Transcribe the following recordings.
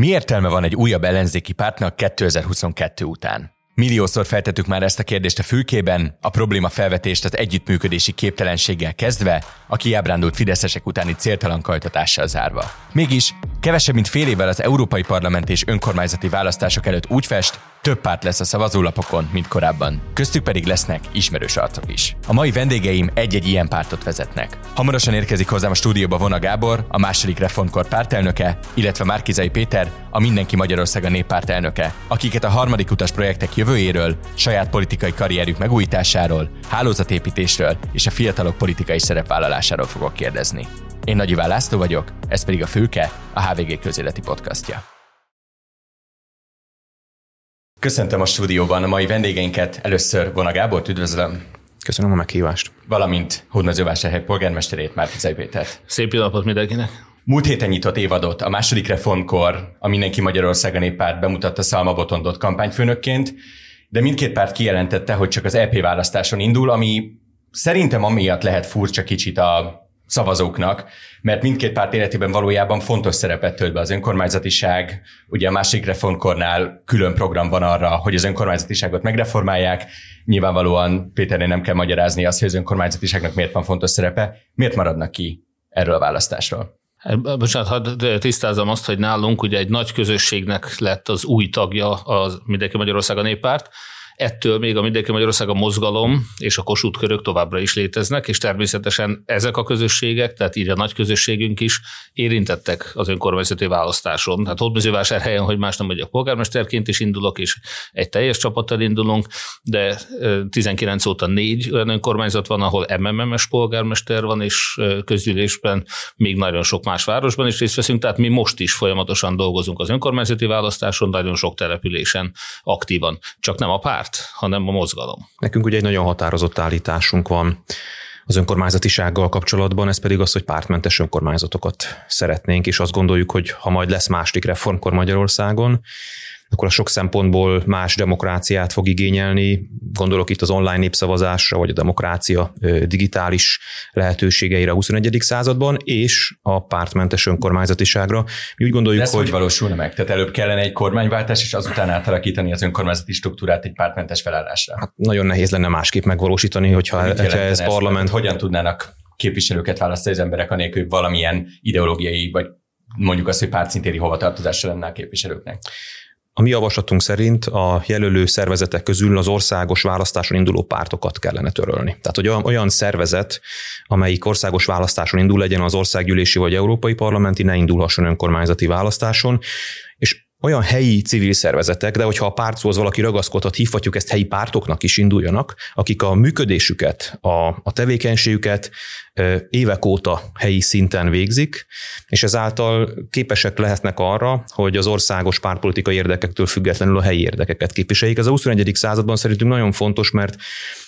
Mi értelme van egy újabb ellenzéki pártnak 2022 után? Milliószor feltettük már ezt a kérdést a fülkében, a probléma felvetést az együttműködési képtelenséggel kezdve, a kiábrándult fideszesek utáni céltalan kajtatással zárva. Mégis, kevesebb mint fél évvel az európai parlament és önkormányzati választások előtt úgy fest, több párt lesz a szavazólapokon, mint korábban. Köztük pedig lesznek ismerős arcok is. A mai vendégeim egy-egy ilyen pártot vezetnek. Hamarosan érkezik hozzám a stúdióba Vona Gábor, a második reformkor pártelnöke, illetve Márkizai Péter, a Mindenki Magyarország a néppárt elnöke, akiket a harmadik utas projektek jövőjéről, saját politikai karrierjük megújításáról, hálózatépítésről és a fiatalok politikai szerepvállalásáról fogok kérdezni. Én Nagy Iván László vagyok, ez pedig a Fülke, a HVG közéleti podcastja. Köszöntöm a stúdióban a mai vendégeinket. Először Vona Gábor, üdvözlöm. Köszönöm a meghívást. Valamint Hódmezővásárhely polgármesterét, Márkizai Pétert. Szép napot mindenkinek. Múlt héten nyitott évadot a második reformkor a Mindenki Magyarország a néppárt bemutatta Szalma Botondot kampányfőnökként, de mindkét párt kijelentette, hogy csak az EP választáson indul, ami szerintem amiatt lehet furcsa kicsit a szavazóknak, mert mindkét párt életében valójában fontos szerepet tölt be az önkormányzatiság. Ugye a másik reformkornál külön program van arra, hogy az önkormányzatiságot megreformálják. Nyilvánvalóan Péterné nem kell magyarázni azt, hogy az önkormányzatiságnak miért van fontos szerepe. Miért maradnak ki erről a választásról? Bocsánat, hadd tisztázom azt, hogy nálunk ugye egy nagy közösségnek lett az új tagja az Mindenki Magyarország a néppárt, Ettől még a Mindenki Magyarország a mozgalom és a Kossuth körök továbbra is léteznek, és természetesen ezek a közösségek, tehát így a nagy közösségünk is érintettek az önkormányzati választáson. Tehát Hódmezővásárhelyen, hogy más nem vagyok, polgármesterként is indulok, és egy teljes csapattal indulunk, de 19 óta négy olyan önkormányzat van, ahol MMM-es polgármester van, és közgyűlésben még nagyon sok más városban is részt veszünk, tehát mi most is folyamatosan dolgozunk az önkormányzati választáson, nagyon sok településen aktívan. Csak nem a párt párt, hanem a mozgalom. Nekünk ugye egy nagyon határozott állításunk van az önkormányzatisággal kapcsolatban, ez pedig az, hogy pártmentes önkormányzatokat szeretnénk, és azt gondoljuk, hogy ha majd lesz második reformkor Magyarországon, akkor a sok szempontból más demokráciát fog igényelni. Gondolok itt az online népszavazásra, vagy a demokrácia digitális lehetőségeire a 21. században, és a pártmentes önkormányzatiságra. Mi úgy gondoljuk, De ez hogy... hogy valósulna meg? Tehát előbb kellene egy kormányváltás, és azután átalakítani az önkormányzati struktúrát egy pártmentes felállásra. Hát nagyon nehéz lenne másképp megvalósítani, hogyha, hogyha ez parlament... Ez? Hogyan tudnának képviselőket választani az emberek, anélkül, valamilyen ideológiai, vagy mondjuk azt, hogy pártszintéri hovatartozásra lenne a képviselőknek? A mi javaslatunk szerint a jelölő szervezetek közül az országos választáson induló pártokat kellene törölni. Tehát, hogy olyan, olyan szervezet, amelyik országos választáson indul, legyen az országgyűlési vagy európai parlamenti, ne indulhasson önkormányzati választáson, és olyan helyi civil szervezetek, de hogyha a pártszóhoz valaki ragaszkodhat, hívhatjuk ezt helyi pártoknak is induljanak, akik a működésüket, a, a tevékenységüket évek óta helyi szinten végzik, és ezáltal képesek lehetnek arra, hogy az országos pártpolitikai érdekektől függetlenül a helyi érdekeket képviseljék. Ez a 21. században szerintünk nagyon fontos, mert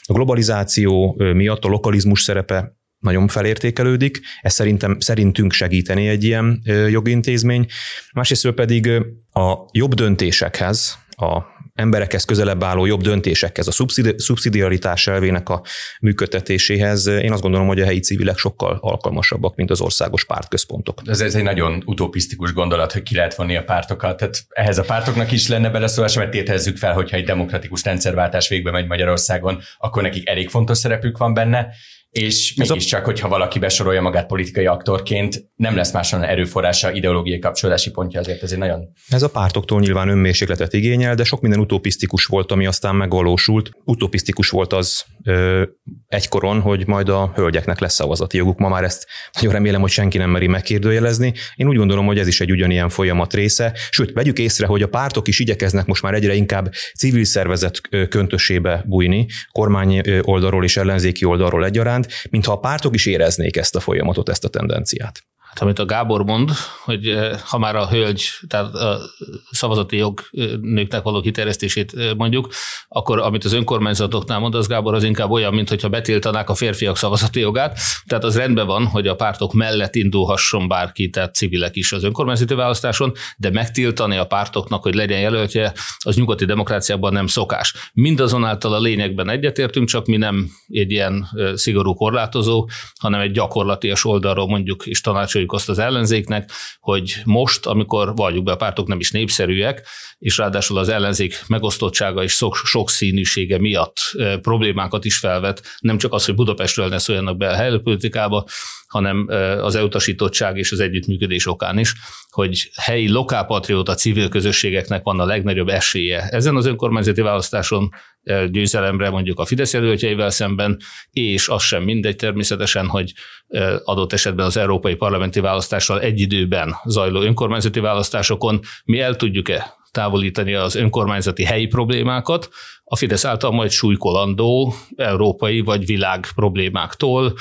a globalizáció miatt a lokalizmus szerepe nagyon felértékelődik, ez szerintem, szerintünk segíteni egy ilyen jogintézmény. Másrészt pedig a jobb döntésekhez, a emberekhez közelebb álló jobb döntésekhez, a szubszidiaritás elvének a működtetéséhez, én azt gondolom, hogy a helyi civilek sokkal alkalmasabbak, mint az országos pártközpontok. Ez, ez egy nagyon utopisztikus gondolat, hogy ki lehet vonni a pártokat. Tehát ehhez a pártoknak is lenne beleszólása, mert tételezzük fel, hogyha egy demokratikus rendszerváltás végbe megy Magyarországon, akkor nekik elég fontos szerepük van benne, és mégiscsak, hogyha valaki besorolja magát politikai aktorként, nem lesz máson erőforrása, ideológiai kapcsolódási pontja, azért ez egy nagyon... Ez a pártoktól nyilván önmérsékletet igényel, de sok minden utopisztikus volt, ami aztán megvalósult. Utopisztikus volt az ö, egykoron, hogy majd a hölgyeknek lesz szavazati joguk. Ma már ezt nagyon remélem, hogy senki nem meri megkérdőjelezni. Én úgy gondolom, hogy ez is egy ugyanilyen folyamat része. Sőt, vegyük észre, hogy a pártok is igyekeznek most már egyre inkább civil szervezet köntösébe bújni, kormány oldalról és ellenzéki oldalról egyaránt, iránt, mintha a pártok is éreznék ezt a folyamatot, ezt a tendenciát. Hát amit a Gábor mond, hogy eh, ha már a hölgy, tehát a szavazati jog eh, nőknek való kiterjesztését eh, mondjuk, akkor amit az önkormányzatoknál mond, az Gábor az inkább olyan, mint hogyha betiltanák a férfiak szavazati jogát. Tehát az rendben van, hogy a pártok mellett indulhasson bárki, tehát civilek is az önkormányzati választáson, de megtiltani a pártoknak, hogy legyen jelöltje, az nyugati demokráciában nem szokás. Mindazonáltal a lényegben egyetértünk, csak mi nem egy ilyen szigorú korlátozó, hanem egy gyakorlatias oldalról mondjuk is tanácsoljuk javasoljuk azt az ellenzéknek, hogy most, amikor vagyunk be, a pártok nem is népszerűek, és ráadásul az ellenzék megosztottsága és sok, sokszínűsége miatt problémákat is felvet, nem csak az, hogy Budapestről ne szóljanak be a helypolitikába, hanem az elutasítottság és az együttműködés okán is, hogy helyi lokálpatrióta civil közösségeknek van a legnagyobb esélye. Ezen az önkormányzati választáson győzelemre mondjuk a Fidesz jelöltjeivel szemben, és az sem mindegy természetesen, hogy adott esetben az európai parlamenti választással egy időben zajló önkormányzati választásokon mi el tudjuk-e távolítani az önkormányzati helyi problémákat, a Fidesz által majd súlykolandó európai vagy világ problémáktól,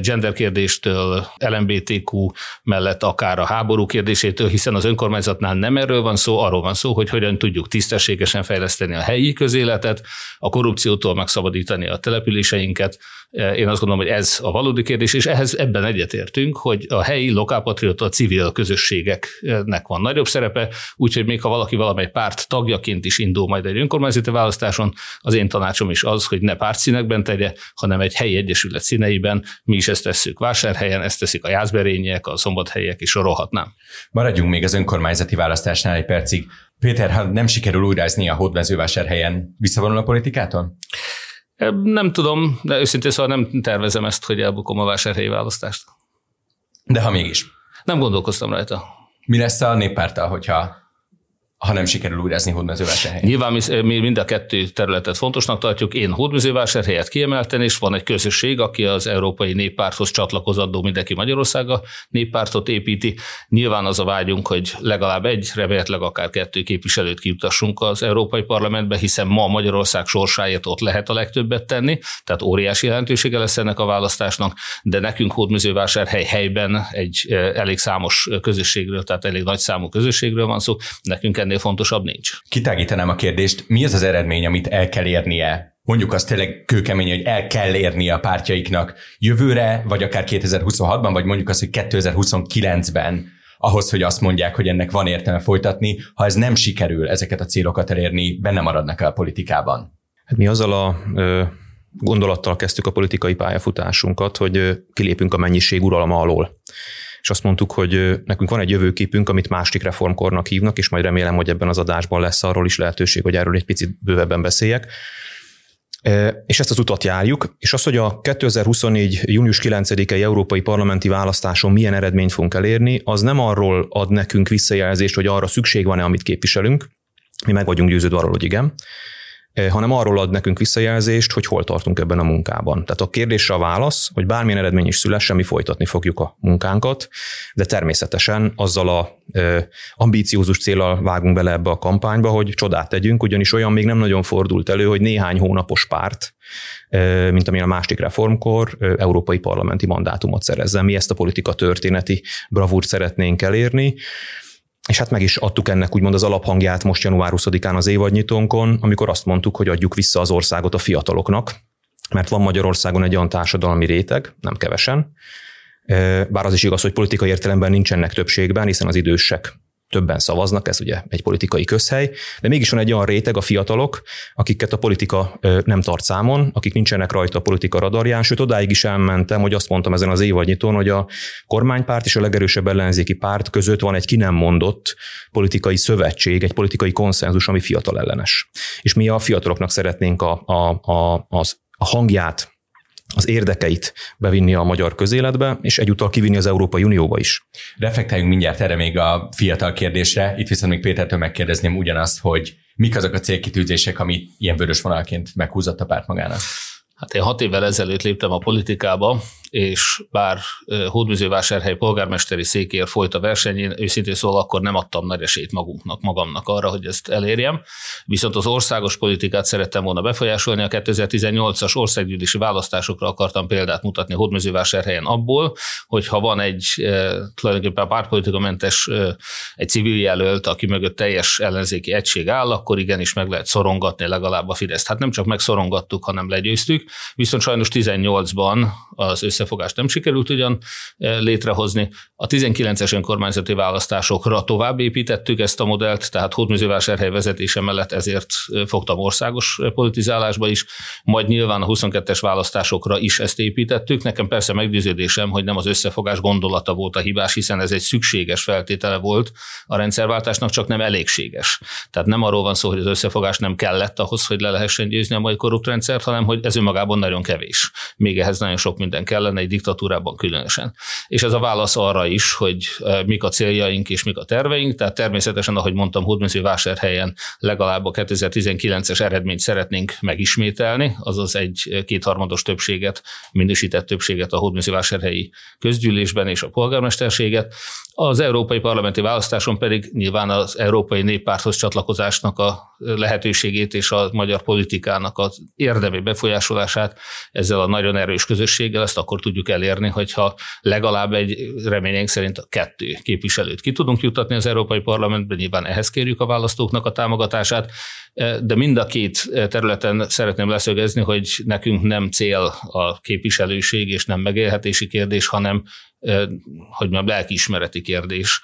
gender kérdéstől, LMBTQ mellett akár a háború kérdésétől, hiszen az önkormányzatnál nem erről van szó, arról van szó, hogy hogyan tudjuk tisztességesen fejleszteni a helyi közéletet, a korrupciótól megszabadítani a településeinket. Én azt gondolom, hogy ez a valódi kérdés, és ehhez ebben egyetértünk, hogy a helyi lokálpatriota a civil közösségeknek van nagyobb szerepe, úgyhogy még ha valaki valamely párt tagjaként is indul majd egy önkormányzati választáson, az én tanácsom is az, hogy ne pártszínekben tegye, hanem egy helyi egyesület színeiben. Mi is ezt tesszük vásárhelyen, ezt teszik a jászberények, a szombathelyek is sorolhatnám. Maradjunk még az önkormányzati választásnál egy percig. Péter, ha nem sikerül újrázni a hódmezővásárhelyen, visszavonul a politikától? Nem tudom, de őszintén szóval nem tervezem ezt, hogy elbukom a vásárhelyi választást. De ha mégis? Nem gondolkoztam rajta. Mi lesz a néppártal, hogyha ha nem sikerül újrázni hódmezővásárhelyen. Nyilván mi, mi mind a kettő területet fontosnak tartjuk. Én hódmezővásárhelyet kiemelten, és van egy közösség, aki az Európai Néppárthoz csatlakozandó mindenki Magyarországa néppártot építi. Nyilván az a vágyunk, hogy legalább egy, remélhetőleg akár kettő képviselőt kiutassunk az Európai Parlamentbe, hiszen ma Magyarország sorsáért ott lehet a legtöbbet tenni, tehát óriási jelentősége lesz ennek a választásnak, de nekünk hódmezővásárhely helyben egy eh, elég számos közösségről, tehát elég nagy számú közösségről van szó, nekünk ennél fontosabb nincs. Kitágítanám a kérdést, mi az az eredmény, amit el kell érnie mondjuk azt tényleg kőkemény, hogy el kell érnie a pártjaiknak jövőre, vagy akár 2026-ban, vagy mondjuk azt, hogy 2029-ben ahhoz, hogy azt mondják, hogy ennek van értelme folytatni, ha ez nem sikerül ezeket a célokat elérni, benne maradnak el a politikában. Hát mi azzal a ö, gondolattal kezdtük a politikai pályafutásunkat, hogy kilépünk a mennyiség uralma alól és azt mondtuk, hogy nekünk van egy jövőképünk, amit másik reformkornak hívnak, és majd remélem, hogy ebben az adásban lesz arról is lehetőség, hogy erről egy picit bővebben beszéljek. És ezt az utat járjuk, és az, hogy a 2024. június 9-i európai parlamenti választáson milyen eredményt fogunk elérni, az nem arról ad nekünk visszajelzést, hogy arra szükség van-e, amit képviselünk, mi meg vagyunk győződve arról, hogy igen, hanem arról ad nekünk visszajelzést, hogy hol tartunk ebben a munkában. Tehát a kérdésre a válasz, hogy bármilyen eredmény is szülessen, mi folytatni fogjuk a munkánkat, de természetesen azzal a eh, ambíciózus célral vágunk bele ebbe a kampányba, hogy csodát tegyünk, ugyanis olyan még nem nagyon fordult elő, hogy néhány hónapos párt, eh, mint amilyen a másik reformkor, európai parlamenti mandátumot szerezzen. Mi ezt a politika történeti bravúrt szeretnénk elérni és hát meg is adtuk ennek úgymond az alaphangját most január 20-án az évadnyitónkon, amikor azt mondtuk, hogy adjuk vissza az országot a fiataloknak, mert van Magyarországon egy olyan társadalmi réteg, nem kevesen, bár az is igaz, hogy politikai értelemben nincsenek többségben, hiszen az idősek többen szavaznak, ez ugye egy politikai közhely, de mégis van egy olyan réteg, a fiatalok, akiket a politika nem tart számon, akik nincsenek rajta a politika radarján, sőt odáig is elmentem, hogy azt mondtam ezen az évadnyitón, hogy a kormánypárt és a legerősebb ellenzéki párt között van egy ki nem mondott politikai szövetség, egy politikai konszenzus, ami fiatal ellenes. És mi a fiataloknak szeretnénk a, a, a, az, a hangját az érdekeit bevinni a magyar közéletbe, és egyúttal kivinni az Európai Unióba is. Reflektáljunk mindjárt erre még a fiatal kérdésre. Itt viszont még Pétertől megkérdezném ugyanazt, hogy mik azok a célkitűzések, amit ilyen vörös vonalként meghúzott a párt magának? Hát én hat évvel ezelőtt léptem a politikába, és bár Hódműzővásárhely polgármesteri székért folyt a verseny, én őszintén szól akkor nem adtam nagy esélyt magunknak, magamnak arra, hogy ezt elérjem. Viszont az országos politikát szerettem volna befolyásolni. A 2018-as országgyűlési választásokra akartam példát mutatni Hódműzővásárhelyen abból, hogy ha van egy tulajdonképpen pártpolitikamentes egy civil jelölt, aki mögött teljes ellenzéki egység áll, akkor igenis meg lehet szorongatni legalább a Fideszt. Hát nem csak megszorongattuk, hanem legyőztük, viszont sajnos 18-ban az összefogást nem sikerült ugyan létrehozni. A 19-es önkormányzati választásokra tovább építettük ezt a modellt, tehát Hódműzővásárhely vezetése mellett ezért fogtam országos politizálásba is, majd nyilván a 22-es választásokra is ezt építettük. Nekem persze meggyőződésem, hogy nem az összefogás gondolata volt a hibás, hiszen ez egy szükséges feltétele volt a rendszerváltásnak, csak nem elégséges. Tehát nem arról van szó, hogy az összefogás nem kellett ahhoz, hogy le lehessen győzni a mai korrupt rendszert, hanem hogy ez önmagában nagyon kevés. Még ehhez nagyon sok minden kellene, egy diktatúrában különösen. És ez a válasz arra is, hogy mik a céljaink és mik a terveink. Tehát természetesen, ahogy mondtam, Hódműző vásárhelyen legalább a 2019-es eredményt szeretnénk megismételni, azaz egy kétharmados többséget, minősített többséget a Hódműző vásárhelyi közgyűlésben és a polgármesterséget. Az európai parlamenti választáson pedig nyilván az Európai Néppárthoz csatlakozásnak a lehetőségét és a magyar politikának az érdemi befolyásolását ezzel a nagyon erős közösséggel ezt akkor tudjuk elérni, hogyha legalább egy reményénk szerint a kettő képviselőt ki tudunk jutatni az Európai Parlamentben, nyilván ehhez kérjük a választóknak a támogatását, de mind a két területen szeretném leszögezni, hogy nekünk nem cél a képviselőség és nem megélhetési kérdés, hanem hogy mondjam, lelkiismereti kérdés.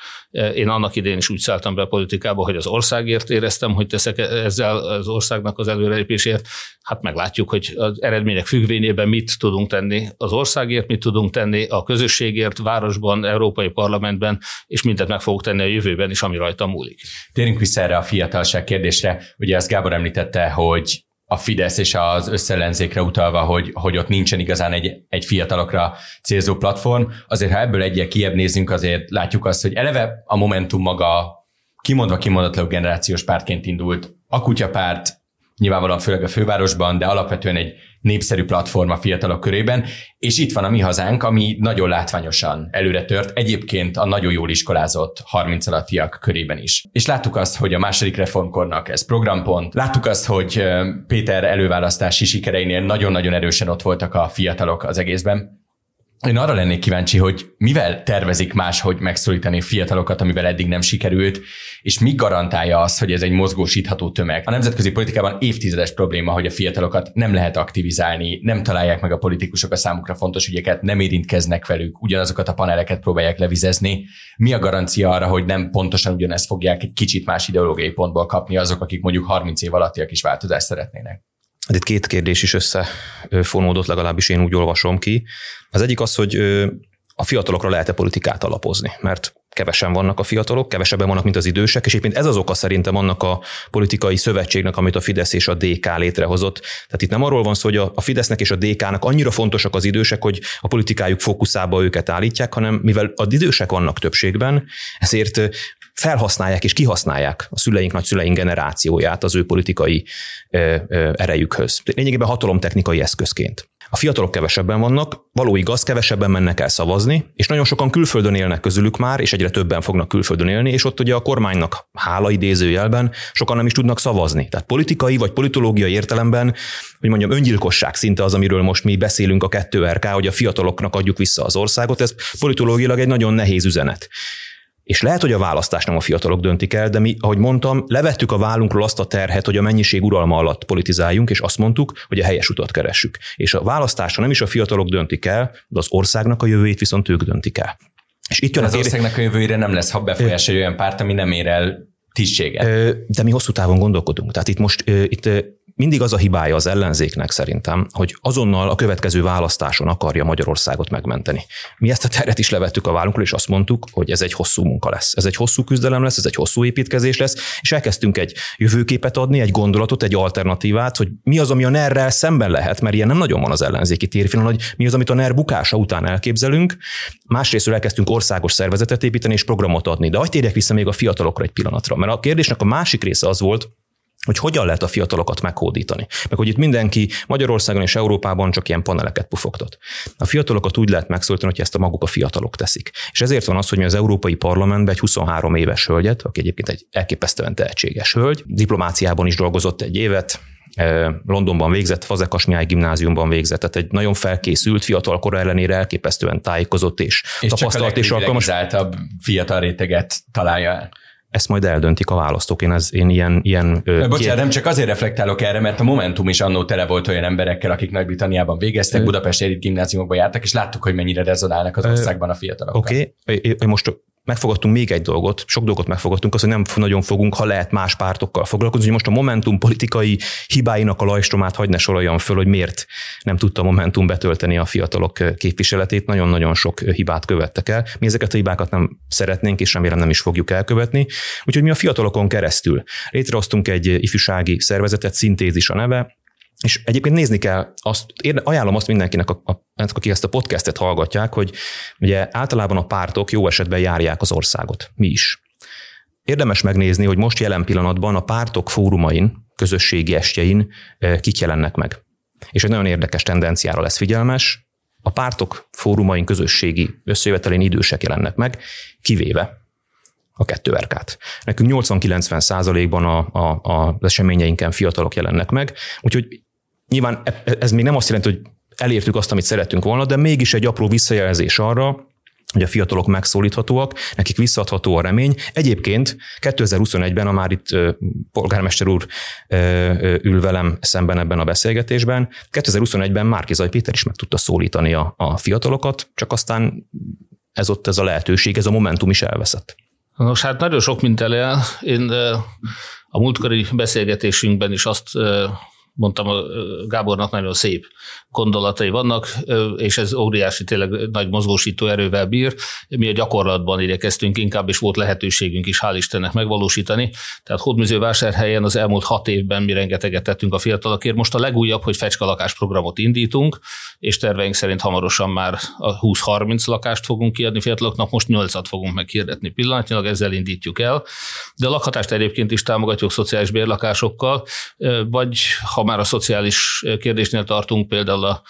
Én annak idén is úgy szálltam be a politikába, hogy az országért éreztem, hogy teszek ezzel az országnak az előrelépésért. Hát meglátjuk, hogy az eredmények függvényében mit tudunk tenni az országért, mit tudunk tenni a közösségért, városban, Európai Parlamentben, és mindent meg fogok tenni a jövőben is, ami rajta múlik. Térjünk vissza erre a fiatalság kérdésre. Ugye azt Gábor említette, hogy a Fidesz és az összellenzékre utalva, hogy, hogy ott nincsen igazán egy, egy fiatalokra célzó platform. Azért, ha ebből egyel kiebb nézünk, azért látjuk azt, hogy eleve a Momentum maga kimondva kimondatlanul generációs pártként indult. A kutyapárt nyilvánvalóan főleg a fővárosban, de alapvetően egy népszerű platform a fiatalok körében, és itt van a mi hazánk, ami nagyon látványosan előre tört, egyébként a nagyon jól iskolázott 30 alattiak körében is. És láttuk azt, hogy a második reformkornak ez programpont, láttuk azt, hogy Péter előválasztási sikereinél nagyon-nagyon erősen ott voltak a fiatalok az egészben, én arra lennék kíváncsi, hogy mivel tervezik máshogy megszólítani fiatalokat, amivel eddig nem sikerült, és mi garantálja azt, hogy ez egy mozgósítható tömeg. A nemzetközi politikában évtizedes probléma, hogy a fiatalokat nem lehet aktivizálni, nem találják meg a politikusok a számukra fontos ügyeket, nem érintkeznek velük, ugyanazokat a paneleket próbálják levizezni. Mi a garancia arra, hogy nem pontosan ugyanezt fogják egy kicsit más ideológiai pontból kapni azok, akik mondjuk 30 év alattiak is változást szeretnének? Hát itt két kérdés is összefonódott, legalábbis én úgy olvasom ki. Az egyik az, hogy a fiatalokra lehet-e politikát alapozni, mert kevesen vannak a fiatalok, kevesebben vannak, mint az idősek, és éppen ez az oka szerintem annak a politikai szövetségnek, amit a Fidesz és a DK létrehozott. Tehát itt nem arról van szó, hogy a Fidesznek és a DK-nak annyira fontosak az idősek, hogy a politikájuk fókuszába őket állítják, hanem mivel az idősek vannak többségben, ezért felhasználják és kihasználják a szüleink, nagyszüleink generációját az ő politikai erejükhöz. Lényegében hatalomtechnikai eszközként. A fiatalok kevesebben vannak, való igaz, kevesebben mennek el szavazni, és nagyon sokan külföldön élnek közülük már, és egyre többen fognak külföldön élni, és ott ugye a kormánynak hála idézőjelben sokan nem is tudnak szavazni. Tehát politikai vagy politológiai értelemben, hogy mondjam, öngyilkosság szinte az, amiről most mi beszélünk a 2RK, hogy a fiataloknak adjuk vissza az országot, ez politológilag egy nagyon nehéz üzenet. És lehet, hogy a választás nem a fiatalok döntik el, de mi, ahogy mondtam, levettük a vállunkról azt a terhet, hogy a mennyiség uralma alatt politizáljunk, és azt mondtuk, hogy a helyes utat keressük. És a választásra nem is a fiatalok döntik el, de az országnak a jövőjét viszont ők döntik el. És itt jön az, az országnak a jövőjére nem lesz, ha egy olyan párt, ami nem ér el tisztséget. De mi hosszú távon gondolkodunk. Tehát itt most itt mindig az a hibája az ellenzéknek szerintem, hogy azonnal a következő választáson akarja Magyarországot megmenteni. Mi ezt a teret is levettük a vállunkról, és azt mondtuk, hogy ez egy hosszú munka lesz. Ez egy hosszú küzdelem lesz, ez egy hosszú építkezés lesz, és elkezdtünk egy jövőképet adni, egy gondolatot, egy alternatívát, hogy mi az, ami a ner szemben lehet, mert ilyen nem nagyon van az ellenzéki térfinal, hogy mi az, amit a NER bukása után elképzelünk. Másrészt elkezdtünk országos szervezetet építeni és programot adni. De hagyd térjek vissza még a fiatalokra egy pillanatra, mert a kérdésnek a másik része az volt, hogy hogyan lehet a fiatalokat meghódítani. Meg hogy itt mindenki Magyarországon és Európában csak ilyen paneleket pufogtat. A fiatalokat úgy lehet megszólítani, hogy ezt a maguk a fiatalok teszik. És ezért van az, hogy mi az Európai Parlamentben egy 23 éves hölgyet, aki egyébként egy elképesztően tehetséges hölgy, diplomáciában is dolgozott egy évet, Londonban végzett, Fazekas Mihály gimnáziumban végzett, tehát egy nagyon felkészült, fiatal kora ellenére elképesztően tájékozott és, és tapasztalt és alkalmas. fiatal réteget találja el ezt majd eldöntik a választók. Én, ez, én ilyen... ilyen Bocsánat, nem csak azért reflektálok erre, mert a Momentum is annó tele volt olyan emberekkel, akik Nagy-Britanniában végeztek, Ö... Budapest elit gimnáziumokba jártak, és láttuk, hogy mennyire rezonálnak az országban a fiatalok. Oké, okay. most megfogadtunk még egy dolgot, sok dolgot megfogadtunk, az, hogy nem nagyon fogunk, ha lehet más pártokkal foglalkozni. Most a Momentum politikai hibáinak a lajstromát hagyne soroljam föl, hogy miért nem tudta Momentum betölteni a fiatalok képviseletét. Nagyon-nagyon sok hibát követtek el. Mi ezeket a hibákat nem szeretnénk, és remélem nem is fogjuk elkövetni. Úgyhogy mi a fiatalokon keresztül létrehoztunk egy ifjúsági szervezetet, szintézis a neve, és egyébként nézni kell, azt, ajánlom azt mindenkinek, a, a, aki ezt a podcastet hallgatják, hogy ugye általában a pártok jó esetben járják az országot. Mi is. Érdemes megnézni, hogy most jelen pillanatban a pártok fórumain, közösségi estjein eh, kik jelennek meg. És egy nagyon érdekes tendenciára lesz figyelmes. A pártok fórumain, közösségi összejövetelén idősek jelennek meg, kivéve a 2 RK-t. Nekünk 80-90 százalékban a, a, a, eseményeinken fiatalok jelennek meg, úgyhogy Nyilván e, e, ez még nem azt jelenti, hogy elértük azt, amit szerettünk volna, de mégis egy apró visszajelzés arra, hogy a fiatalok megszólíthatóak, nekik visszadható a remény. Egyébként 2021-ben, a már itt polgármester úr ül velem szemben ebben a beszélgetésben, 2021-ben Márkizaj Péter is meg tudta szólítani a, a fiatalokat, csak aztán ez ott ez a lehetőség, ez a momentum is elveszett. Nos, hát nagyon sok mint el. Én a múltkori beszélgetésünkben is azt mondtam, Gábornak nagyon szép gondolatai vannak, és ez óriási, tényleg nagy mozgósító erővel bír. Mi a gyakorlatban igyekeztünk inkább, és volt lehetőségünk is, hál' Istennek megvalósítani. Tehát Hódműzővásárhelyen az elmúlt hat évben mi rengeteget tettünk a fiatalokért. Most a legújabb, hogy fecskalakás programot indítunk, és terveink szerint hamarosan már a 20-30 lakást fogunk kiadni fiataloknak, most 8-at fogunk meghirdetni pillanatnyilag, ezzel indítjuk el. De a lakhatást egyébként is támogatjuk szociális bérlakásokkal, vagy ha már a szociális kérdésnél tartunk, például a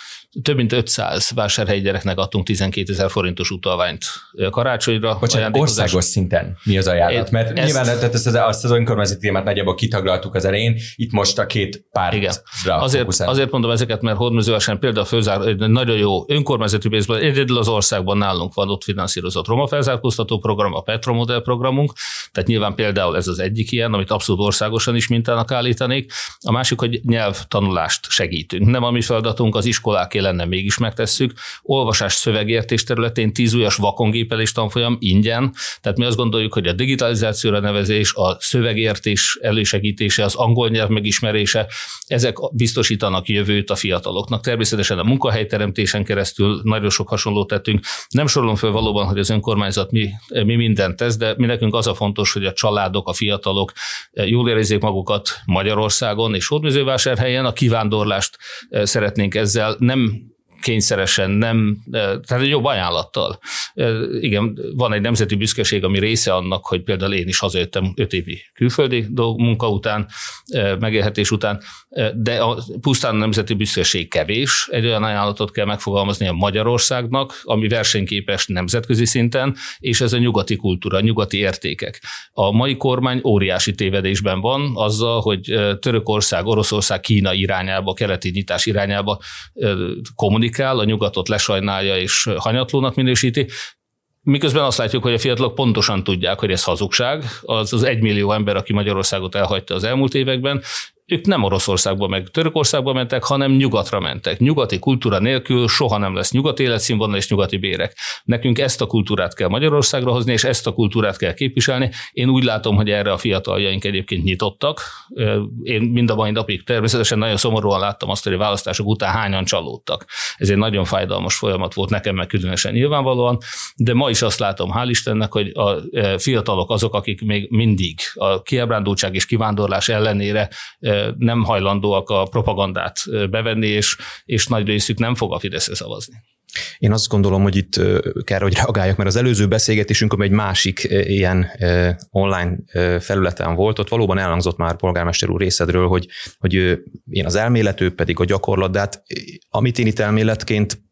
több mint 500 vásárhelyi gyereknek adtunk 12 ezer forintos utalványt karácsonyra. Bocsánat, országos szinten mi az ajánlat? Mert ezt, nyilván tehát ezt az, azt az önkormányzati témát nagyjából kitaglaltuk az elején, itt most a két pár. Igen. Azért, azért mondom ezeket, mert Hódműzővásárhelyen például a főzár, egy nagyon jó önkormányzati pénzből, egyedül az országban nálunk van ott finanszírozott roma felzárkóztató program, a Petromodell programunk, tehát nyilván például ez az egyik ilyen, amit abszolút országosan is mintának állítanék. A másik, hogy nyelvtanulást segítünk. Nem a mi feladatunk, az iskolák lenne, mégis megtesszük. Olvasás szövegértés területén tíz újas vakongépelés tanfolyam ingyen, tehát mi azt gondoljuk, hogy a digitalizációra nevezés, a szövegértés elősegítése, az angol nyelv megismerése, ezek biztosítanak jövőt a fiataloknak. Természetesen a munkahelyteremtésen keresztül nagyon sok hasonlót tettünk. Nem sorolom fel valóban, hogy az önkormányzat mi, mi mindent tesz, de mi nekünk az a fontos, hogy a családok, a fiatalok jól érezzék magukat Magyarországon és Hódműzővásárhelyen. A kivándorlást szeretnénk ezzel nem kényszeresen, nem, tehát egy jobb ajánlattal. Igen, van egy nemzeti büszkeség, ami része annak, hogy például én is hazajöttem öt évi külföldi munka után, megélhetés után, de a pusztán a nemzeti büszkeség kevés. Egy olyan ajánlatot kell megfogalmazni a Magyarországnak, ami versenyképes nemzetközi szinten, és ez a nyugati kultúra, nyugati értékek. A mai kormány óriási tévedésben van azzal, hogy Törökország, Oroszország, Kína irányába, keleti nyitás irányába kommunikál, a nyugatot lesajnálja és hanyatlónak minősíti, Miközben azt látjuk, hogy a fiatalok pontosan tudják, hogy ez hazugság. Az az egymillió ember, aki Magyarországot elhagyta az elmúlt években, ők nem Oroszországba meg Törökországba mentek, hanem nyugatra mentek. Nyugati kultúra nélkül soha nem lesz nyugati életszínvonal és nyugati bérek. Nekünk ezt a kultúrát kell Magyarországra hozni, és ezt a kultúrát kell képviselni. Én úgy látom, hogy erre a fiataljaink egyébként nyitottak. Én mind a mai napig természetesen nagyon szomorúan láttam azt, hogy a választások után hányan csalódtak. Ez egy nagyon fájdalmas folyamat volt nekem meg különösen nyilvánvalóan, de ma is azt látom, hál' Istennek, hogy a fiatalok azok, akik még mindig a kiábrándultság és kivándorlás ellenére nem hajlandóak a propagandát bevenni, és, és nagy részük nem fog a Fideszre szavazni. Én azt gondolom, hogy itt kell, hogy reagáljak, mert az előző beszélgetésünk, egy másik ilyen online felületen volt, ott valóban elhangzott már polgármester úr részedről, hogy, hogy én az elmélet, pedig a gyakorlat, de hát amit én itt elméletként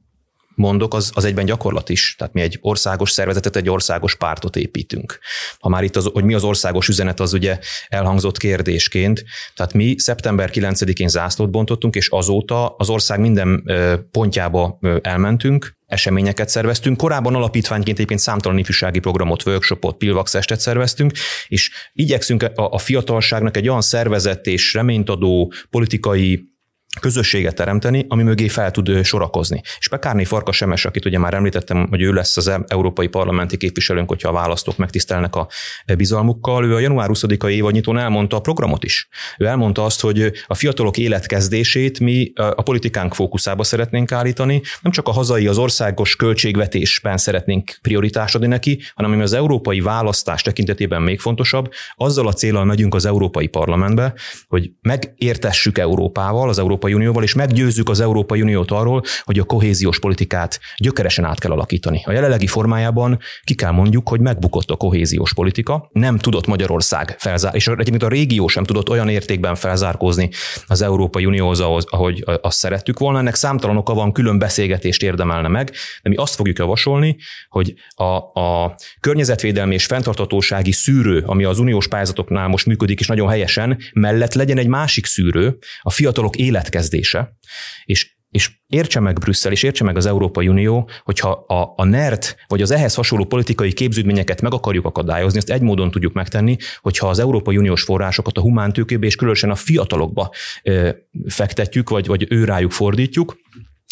mondok, az, az egyben gyakorlat is. Tehát mi egy országos szervezetet, egy országos pártot építünk. Ha már itt az, hogy mi az országos üzenet, az ugye elhangzott kérdésként. Tehát mi szeptember 9-én zászlót bontottunk, és azóta az ország minden pontjába elmentünk, eseményeket szerveztünk. Korábban alapítványként egyébként számtalan ifjúsági programot, workshopot, pilvax estet szerveztünk, és igyekszünk a, a fiatalságnak egy olyan szervezett és reményt adó politikai közösséget teremteni, ami mögé fel tud sorakozni. És Pekárné Farkas Semes, akit ugye már említettem, hogy ő lesz az európai parlamenti képviselőnk, hogyha a választók megtisztelnek a bizalmukkal, ő a január 20-ai évadnyitón elmondta a programot is. Ő elmondta azt, hogy a fiatalok életkezdését mi a politikánk fókuszába szeretnénk állítani, nem csak a hazai, az országos költségvetésben szeretnénk prioritást adni neki, hanem ami az európai választás tekintetében még fontosabb, azzal a célral megyünk az Európai Parlamentbe, hogy megértessük Európával, az Európai Európai Unióval, és meggyőzzük az Európai Uniót arról, hogy a kohéziós politikát gyökeresen át kell alakítani. A jelenlegi formájában ki kell mondjuk, hogy megbukott a kohéziós politika, nem tudott Magyarország felzár, és egyébként a régió sem tudott olyan értékben felzárkózni az Európai Unióhoz, ahogy azt szerettük volna. Ennek számtalan oka van, külön beszélgetést érdemelne meg, de mi azt fogjuk javasolni, hogy a, a környezetvédelmi és fenntartatósági szűrő, ami az uniós pályázatoknál most működik, és nagyon helyesen, mellett legyen egy másik szűrő, a fiatalok élet kezdése, és és értse meg Brüsszel, és értse meg az Európai Unió, hogyha a, a NERT, vagy az ehhez hasonló politikai képződményeket meg akarjuk akadályozni, azt egy módon tudjuk megtenni, hogyha az Európai Uniós forrásokat a humántőkébe és különösen a fiatalokba ö, fektetjük, vagy, vagy ő rájuk fordítjuk,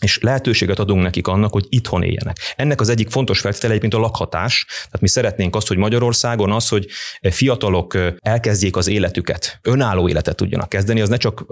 és lehetőséget adunk nekik annak, hogy itthon éljenek. Ennek az egyik fontos feltétele egyébként a lakhatás. Tehát mi szeretnénk azt, hogy Magyarországon az, hogy fiatalok elkezdjék az életüket, önálló életet tudjanak kezdeni, az ne csak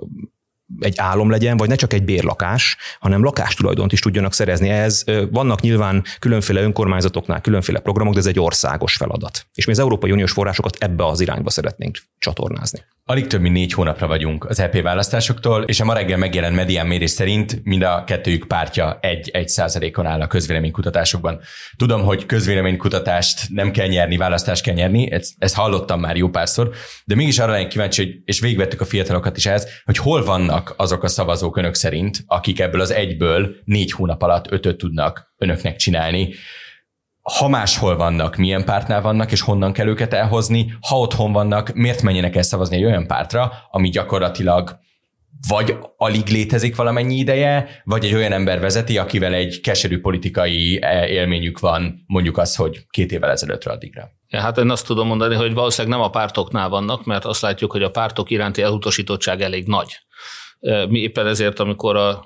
egy álom legyen, vagy ne csak egy bérlakás, hanem lakástulajdont is tudjanak szerezni. Ez vannak nyilván különféle önkormányzatoknál különféle programok, de ez egy országos feladat. És mi az Európai Uniós forrásokat ebbe az irányba szeretnénk csatornázni. Alig több mint négy hónapra vagyunk az EP választásoktól, és a ma reggel megjelent medián mérés szerint mind a kettőjük pártja egy-egy százalékon áll a közvéleménykutatásokban. Tudom, hogy közvéleménykutatást nem kell nyerni, választást kell nyerni, ezt, ezt hallottam már jó párszor, de mégis arra lennék kíváncsi, hogy, és végigvettük a fiatalokat is ehhez, hogy hol vannak azok a szavazók önök szerint, akik ebből az egyből négy hónap alatt ötöt tudnak önöknek csinálni ha máshol vannak, milyen pártnál vannak, és honnan kell őket elhozni, ha otthon vannak, miért menjenek el szavazni egy olyan pártra, ami gyakorlatilag vagy alig létezik valamennyi ideje, vagy egy olyan ember vezeti, akivel egy keserű politikai e, élményük van, mondjuk az, hogy két évvel ezelőttről addigra. Ja, hát én azt tudom mondani, hogy valószínűleg nem a pártoknál vannak, mert azt látjuk, hogy a pártok iránti elutasítottság elég nagy. Mi éppen ezért, amikor a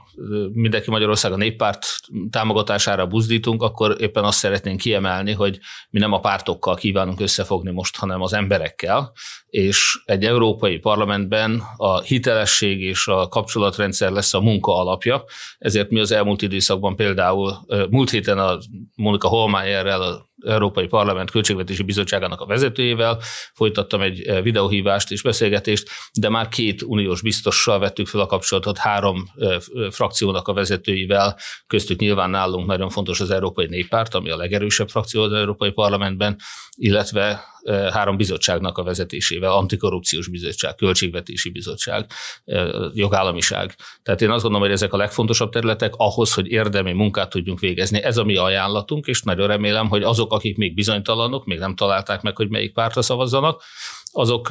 mindenki Magyarország a néppárt támogatására buzdítunk, akkor éppen azt szeretnénk kiemelni, hogy mi nem a pártokkal kívánunk összefogni most, hanem az emberekkel, és egy európai parlamentben a hitelesség és a kapcsolatrendszer lesz a munka alapja, ezért mi az elmúlt időszakban például múlt héten a Monika Holmájerrel, az Európai Parlament Költségvetési Bizottságának a vezetőjével. Folytattam egy videóhívást és beszélgetést, de már két uniós biztossal vettük fel a kapcsolatot, három frakciónak a vezetőivel, köztük nyilván nálunk nagyon fontos az Európai Néppárt, ami a legerősebb frakció az Európai Parlamentben, illetve három bizottságnak a vezetésével, antikorrupciós bizottság, költségvetési bizottság, jogállamiság. Tehát én azt gondolom, hogy ezek a legfontosabb területek ahhoz, hogy érdemi munkát tudjunk végezni. Ez a mi ajánlatunk, és nagyon remélem, hogy azok, akik még bizonytalanok, még nem találták meg, hogy melyik pártra szavazzanak, azok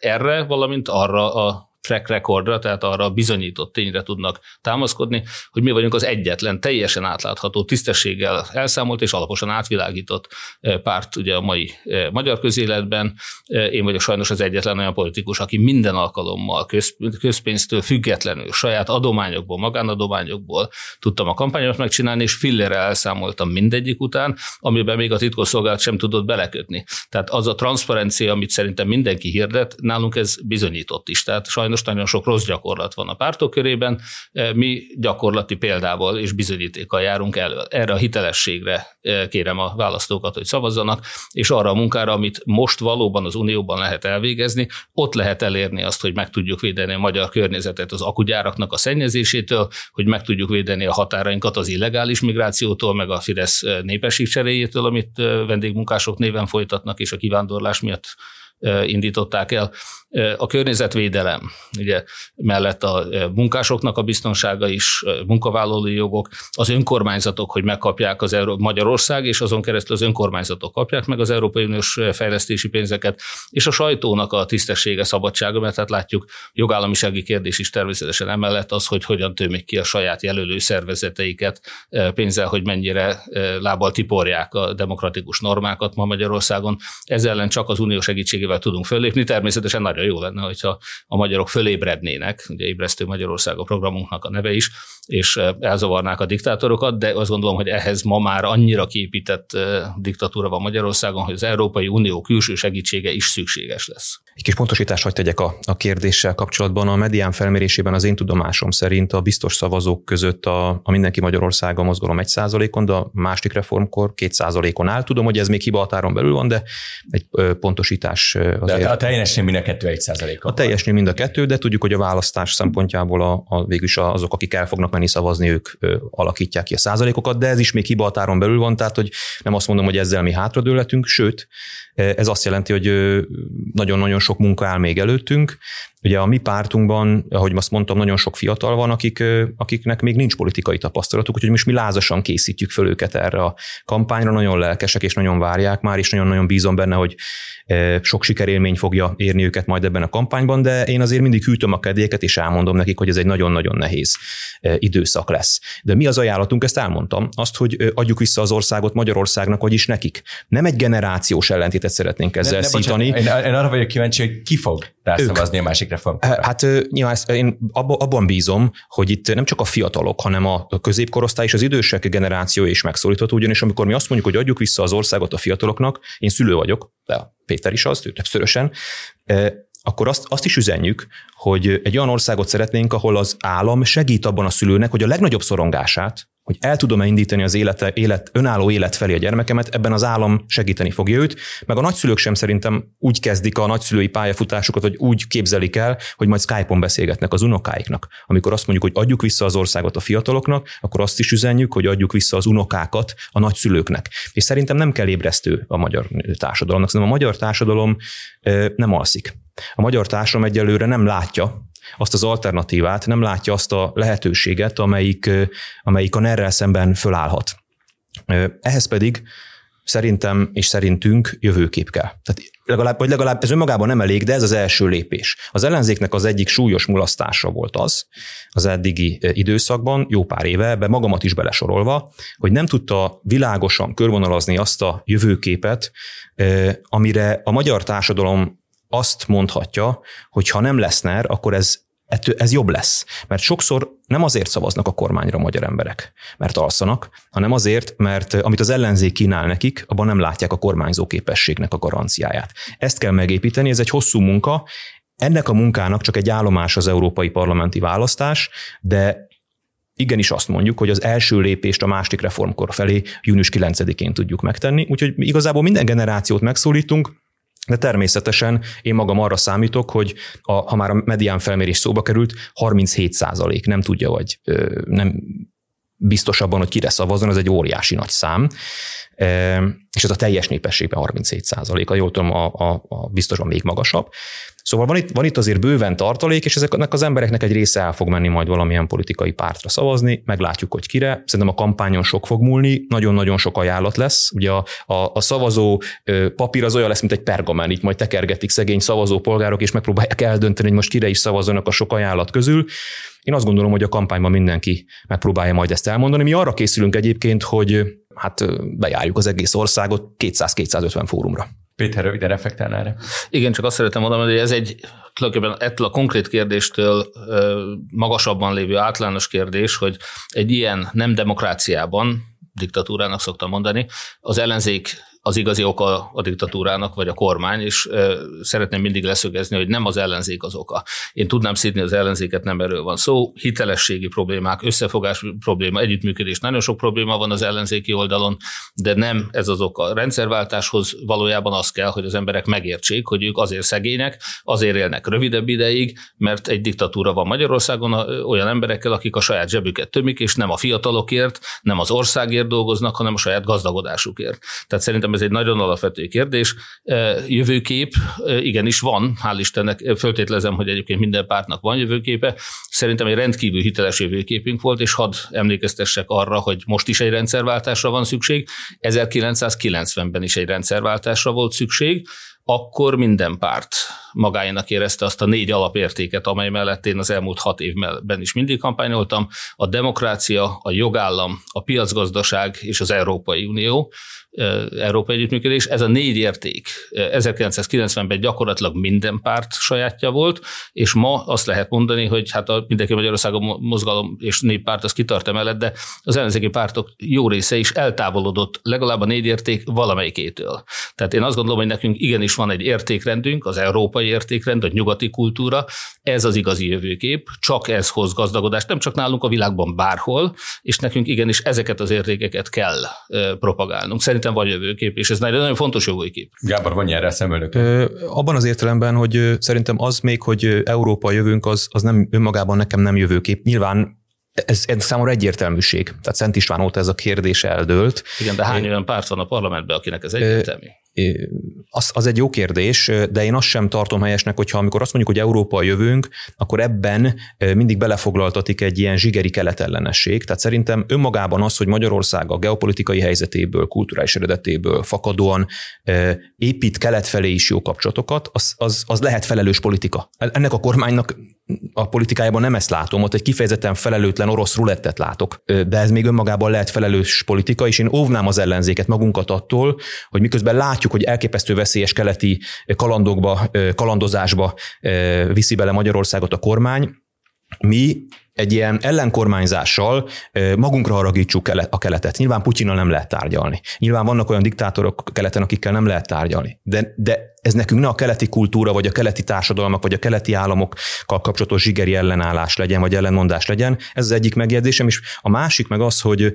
erre, valamint arra a track recordra, tehát arra a bizonyított tényre tudnak támaszkodni, hogy mi vagyunk az egyetlen teljesen átlátható, tisztességgel elszámolt és alaposan átvilágított eh, párt ugye a mai eh, magyar közéletben. Eh, én vagyok sajnos az egyetlen olyan politikus, aki minden alkalommal közpénztől függetlenül, saját adományokból, magánadományokból tudtam a kampányomat megcsinálni, és fillere elszámoltam mindegyik után, amiben még a titkosszolgálat sem tudott belekötni. Tehát az a transzparencia, amit szerintem mindenki hirdet, nálunk ez bizonyított is. Tehát sajnos sajnos nagyon sok rossz gyakorlat van a pártok körében, e, mi gyakorlati példával és bizonyítékkal járunk elő. Erre a hitelességre e, kérem a választókat, hogy szavazzanak, és arra a munkára, amit most valóban az Unióban lehet elvégezni, ott lehet elérni azt, hogy meg tudjuk védeni a magyar környezetet az akugyáraknak a szennyezésétől, hogy meg tudjuk védeni a határainkat az illegális migrációtól, meg a Fidesz e, népességcseréjétől, amit vendégmunkások néven folytatnak, és a kivándorlás miatt indították el. A környezetvédelem, ugye mellett a munkásoknak a biztonsága is, munkavállalói jogok, az önkormányzatok, hogy megkapják az Euró- Magyarország, és azon keresztül az önkormányzatok kapják meg az Európai Uniós fejlesztési pénzeket, és a sajtónak a tisztessége, szabadsága, mert hát látjuk, jogállamisági kérdés is természetesen emellett az, hogy hogyan tömik ki a saját jelölő szervezeteiket pénzzel, hogy mennyire lábbal tiporják a demokratikus normákat ma Magyarországon. Ez ellen csak az unió segítségével tudunk föllépni. Természetesen nagyon jó lenne, hogyha a magyarok fölébrednének, ugye ébresztő Magyarország a programunknak a neve is, és elzavarnák a diktátorokat, de azt gondolom, hogy ehhez ma már annyira kiépített diktatúra van Magyarországon, hogy az Európai Unió külső segítsége is szükséges lesz. Egy kis pontosítást hogy tegyek a, a kérdéssel kapcsolatban. A medián felmérésében az én tudomásom szerint a biztos szavazók között a, a Mindenki Magyarországa mozgalom 1%-on, de a másik reformkor 2%-on áll. Tudom, hogy ez még hibahatáron belül van, de egy pontosítás azért. De a teljesnél mind a kettő 1 A teljesnél mind a kettő, de tudjuk, hogy a választás szempontjából a, a végülis azok, akik el fognak menni szavazni, ők ö, alakítják ki a százalékokat, de ez is még hibahatáron belül van, tehát hogy nem azt mondom, hogy ezzel mi hátradőletünk, sőt, ez azt jelenti, hogy nagyon-nagyon sok munka áll még előttünk. Ugye a mi pártunkban, ahogy azt mondtam, nagyon sok fiatal van, akik, akiknek még nincs politikai tapasztalatuk, úgyhogy most mi lázasan készítjük föl őket erre a kampányra, nagyon lelkesek és nagyon várják már, és nagyon-nagyon bízom benne, hogy sok sikerélmény fogja érni őket majd ebben a kampányban, de én azért mindig hűtöm a kedélyeket, és elmondom nekik, hogy ez egy nagyon-nagyon nehéz időszak lesz. De mi az ajánlatunk, ezt elmondtam, azt, hogy adjuk vissza az országot Magyarországnak, vagyis nekik. Nem egy generációs ellentétet szeretnénk ezzel ne, ne, szítani. Bocsánat, én, én arra vagyok kíváncsi, hogy ki fog rászavazni a másik reformkörre. Hát nyilván én abban bízom, hogy itt nem csak a fiatalok, hanem a középkorosztály és az idősek generációja is megszólítható, ugyanis amikor mi azt mondjuk, hogy adjuk vissza az országot a fiataloknak, én szülő vagyok, de Péter is az, ő többszörösen, akkor azt, azt is üzenjük, hogy egy olyan országot szeretnénk, ahol az állam segít abban a szülőnek, hogy a legnagyobb szorongását, hogy el tudom-e indítani az élete, élet, önálló élet felé a gyermekemet, ebben az állam segíteni fogja őt, meg a nagyszülők sem szerintem úgy kezdik a nagyszülői pályafutásukat, hogy úgy képzelik el, hogy majd Skype-on beszélgetnek az unokáiknak. Amikor azt mondjuk, hogy adjuk vissza az országot a fiataloknak, akkor azt is üzenjük, hogy adjuk vissza az unokákat a nagyszülőknek. És szerintem nem kell ébresztő a magyar társadalomnak, szerintem a magyar társadalom nem alszik. A magyar társadalom egyelőre nem látja azt az alternatívát, nem látja azt a lehetőséget, amelyik, amelyik a ner szemben fölállhat. Ehhez pedig szerintem és szerintünk jövőkép kell. Tehát legalább, vagy legalább ez önmagában nem elég, de ez az első lépés. Az ellenzéknek az egyik súlyos mulasztása volt az, az eddigi időszakban, jó pár éve, ebbe magamat is belesorolva, hogy nem tudta világosan körvonalazni azt a jövőképet, amire a magyar társadalom azt mondhatja, hogy ha nem lesz NER, akkor ez ez jobb lesz. Mert sokszor nem azért szavaznak a kormányra a magyar emberek, mert alszanak, hanem azért, mert amit az ellenzék kínál nekik, abban nem látják a kormányzó képességnek a garanciáját. Ezt kell megépíteni, ez egy hosszú munka, ennek a munkának csak egy állomás az európai parlamenti választás, de igenis azt mondjuk, hogy az első lépést a másik reformkor felé június 9-én tudjuk megtenni, úgyhogy igazából minden generációt megszólítunk, de természetesen én magam arra számítok, hogy a, ha már a medián felmérés szóba került, 37 százalék nem tudja, vagy ö, nem biztos abban, hogy kire szavazzon, ez egy óriási nagy szám. E, és ez a teljes népességben 37 százalék, jól tudom, a, a, a biztosan még magasabb. Szóval van itt, van itt azért bőven tartalék, és ezeknek az embereknek egy része el fog menni majd valamilyen politikai pártra szavazni, meglátjuk, hogy kire. Szerintem a kampányon sok fog múlni, nagyon-nagyon sok ajánlat lesz. Ugye a, a, a szavazó papír az olyan lesz, mint egy pergamen, így majd tekergetik szegény szavazó polgárok, és megpróbálják eldönteni, hogy most kire is szavazzanak a sok ajánlat közül. Én azt gondolom, hogy a kampányban mindenki megpróbálja majd ezt elmondani. Mi arra készülünk egyébként, hogy hát bejárjuk az egész országot 200-250 fórumra. Péter, röviden reflektálna erre. Igen, csak azt szeretem mondani, hogy ez egy tulajdonképpen ettől a konkrét kérdéstől magasabban lévő általános kérdés, hogy egy ilyen nem demokráciában, diktatúrának szoktam mondani, az ellenzék az igazi oka a diktatúrának, vagy a kormány, és szeretném mindig leszögezni, hogy nem az ellenzék az oka. Én tudnám szídni az ellenzéket, nem erről van szó. Hitelességi problémák, összefogás probléma, együttműködés, nagyon sok probléma van az ellenzéki oldalon, de nem ez az oka. A rendszerváltáshoz valójában az kell, hogy az emberek megértsék, hogy ők azért szegények, azért élnek rövidebb ideig, mert egy diktatúra van Magyarországon olyan emberekkel, akik a saját zsebüket tömik, és nem a fiatalokért, nem az országért dolgoznak, hanem a saját gazdagodásukért. Tehát szerintem ez egy nagyon alapvető kérdés. Jövőkép igenis van, hál' Istennek, föltételezem, hogy egyébként minden pártnak van jövőképe. Szerintem egy rendkívül hiteles jövőképünk volt, és hadd emlékeztessek arra, hogy most is egy rendszerváltásra van szükség. 1990-ben is egy rendszerváltásra volt szükség, akkor minden párt magáénak érezte azt a négy alapértéket, amely mellett én az elmúlt hat évben is mindig kampányoltam, a demokrácia, a jogállam, a piacgazdaság és az Európai Unió. Európai Együttműködés. Ez a négy érték 1990-ben gyakorlatilag minden párt sajátja volt, és ma azt lehet mondani, hogy hát a mindenki Magyarországon mozgalom és néppárt az kitart emellett, de az ellenzéki pártok jó része is eltávolodott legalább a négy érték valamelyikétől. Tehát én azt gondolom, hogy nekünk igenis van egy értékrendünk, az európai értékrend, a nyugati kultúra, ez az igazi jövőkép, csak ez hoz gazdagodást, nem csak nálunk a világban bárhol, és nekünk igenis ezeket az értékeket kell propagálnunk. Szerintem szerintem van jövőkép, és ez nagyon, nagyon fontos jövőkép. Gábor, vonj erre a szemölök. Abban az értelemben, hogy szerintem az még, hogy Európa jövőnk, az, az nem önmagában nekem nem jövőkép. Nyilván ez, ez számomra egyértelműség. Tehát Szent István óta ez a kérdés eldőlt. Igen, de hány olyan párt van a parlamentben, akinek ez egyértelmű? Az, az egy jó kérdés, de én azt sem tartom helyesnek, hogyha amikor azt mondjuk, hogy Európa a jövőnk, akkor ebben mindig belefoglaltatik egy ilyen zsigeri keletellenesség. Tehát szerintem önmagában az, hogy Magyarország a geopolitikai helyzetéből, kulturális eredetéből fakadóan épít kelet felé is jó kapcsolatokat, az, az, az lehet felelős politika. Ennek a kormánynak a politikájában nem ezt látom, ott egy kifejezetten felelőtlen orosz rulettet látok, de ez még önmagában lehet felelős politika, és én óvnám az ellenzéket magunkat attól, hogy miközben látjuk, hogy elképesztő veszélyes keleti kalandokba, kalandozásba viszi bele Magyarországot a kormány, mi egy ilyen ellenkormányzással magunkra haragítsuk a keletet. Nyilván Putyinnal nem lehet tárgyalni. Nyilván vannak olyan diktátorok keleten, akikkel nem lehet tárgyalni. De, de ez nekünk ne a keleti kultúra, vagy a keleti társadalmak, vagy a keleti államokkal kapcsolatos zsigeri ellenállás legyen, vagy ellenmondás legyen. Ez az egyik megjegyzésem, és a másik meg az, hogy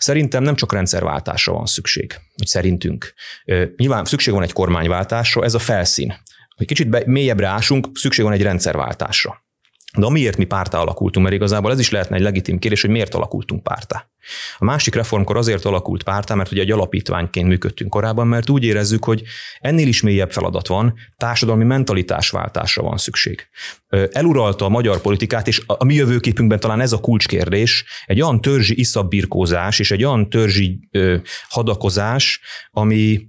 Szerintem nem csak rendszerváltásra van szükség, hogy szerintünk. Nyilván szükség van egy kormányváltásra, ez a felszín. Hogy kicsit mélyebbre ásunk, szükség van egy rendszerváltásra. De miért mi pártá alakultunk, mert igazából ez is lehetne egy legitim kérdés, hogy miért alakultunk pártá. A másik reformkor azért alakult pártá, mert ugye egy alapítványként működtünk korábban, mert úgy érezzük, hogy ennél is mélyebb feladat van, társadalmi mentalitásváltásra van szükség. Eluralta a magyar politikát, és a mi jövőképünkben talán ez a kulcskérdés, egy olyan törzsi iszabbirkózás és egy olyan törzsi hadakozás, ami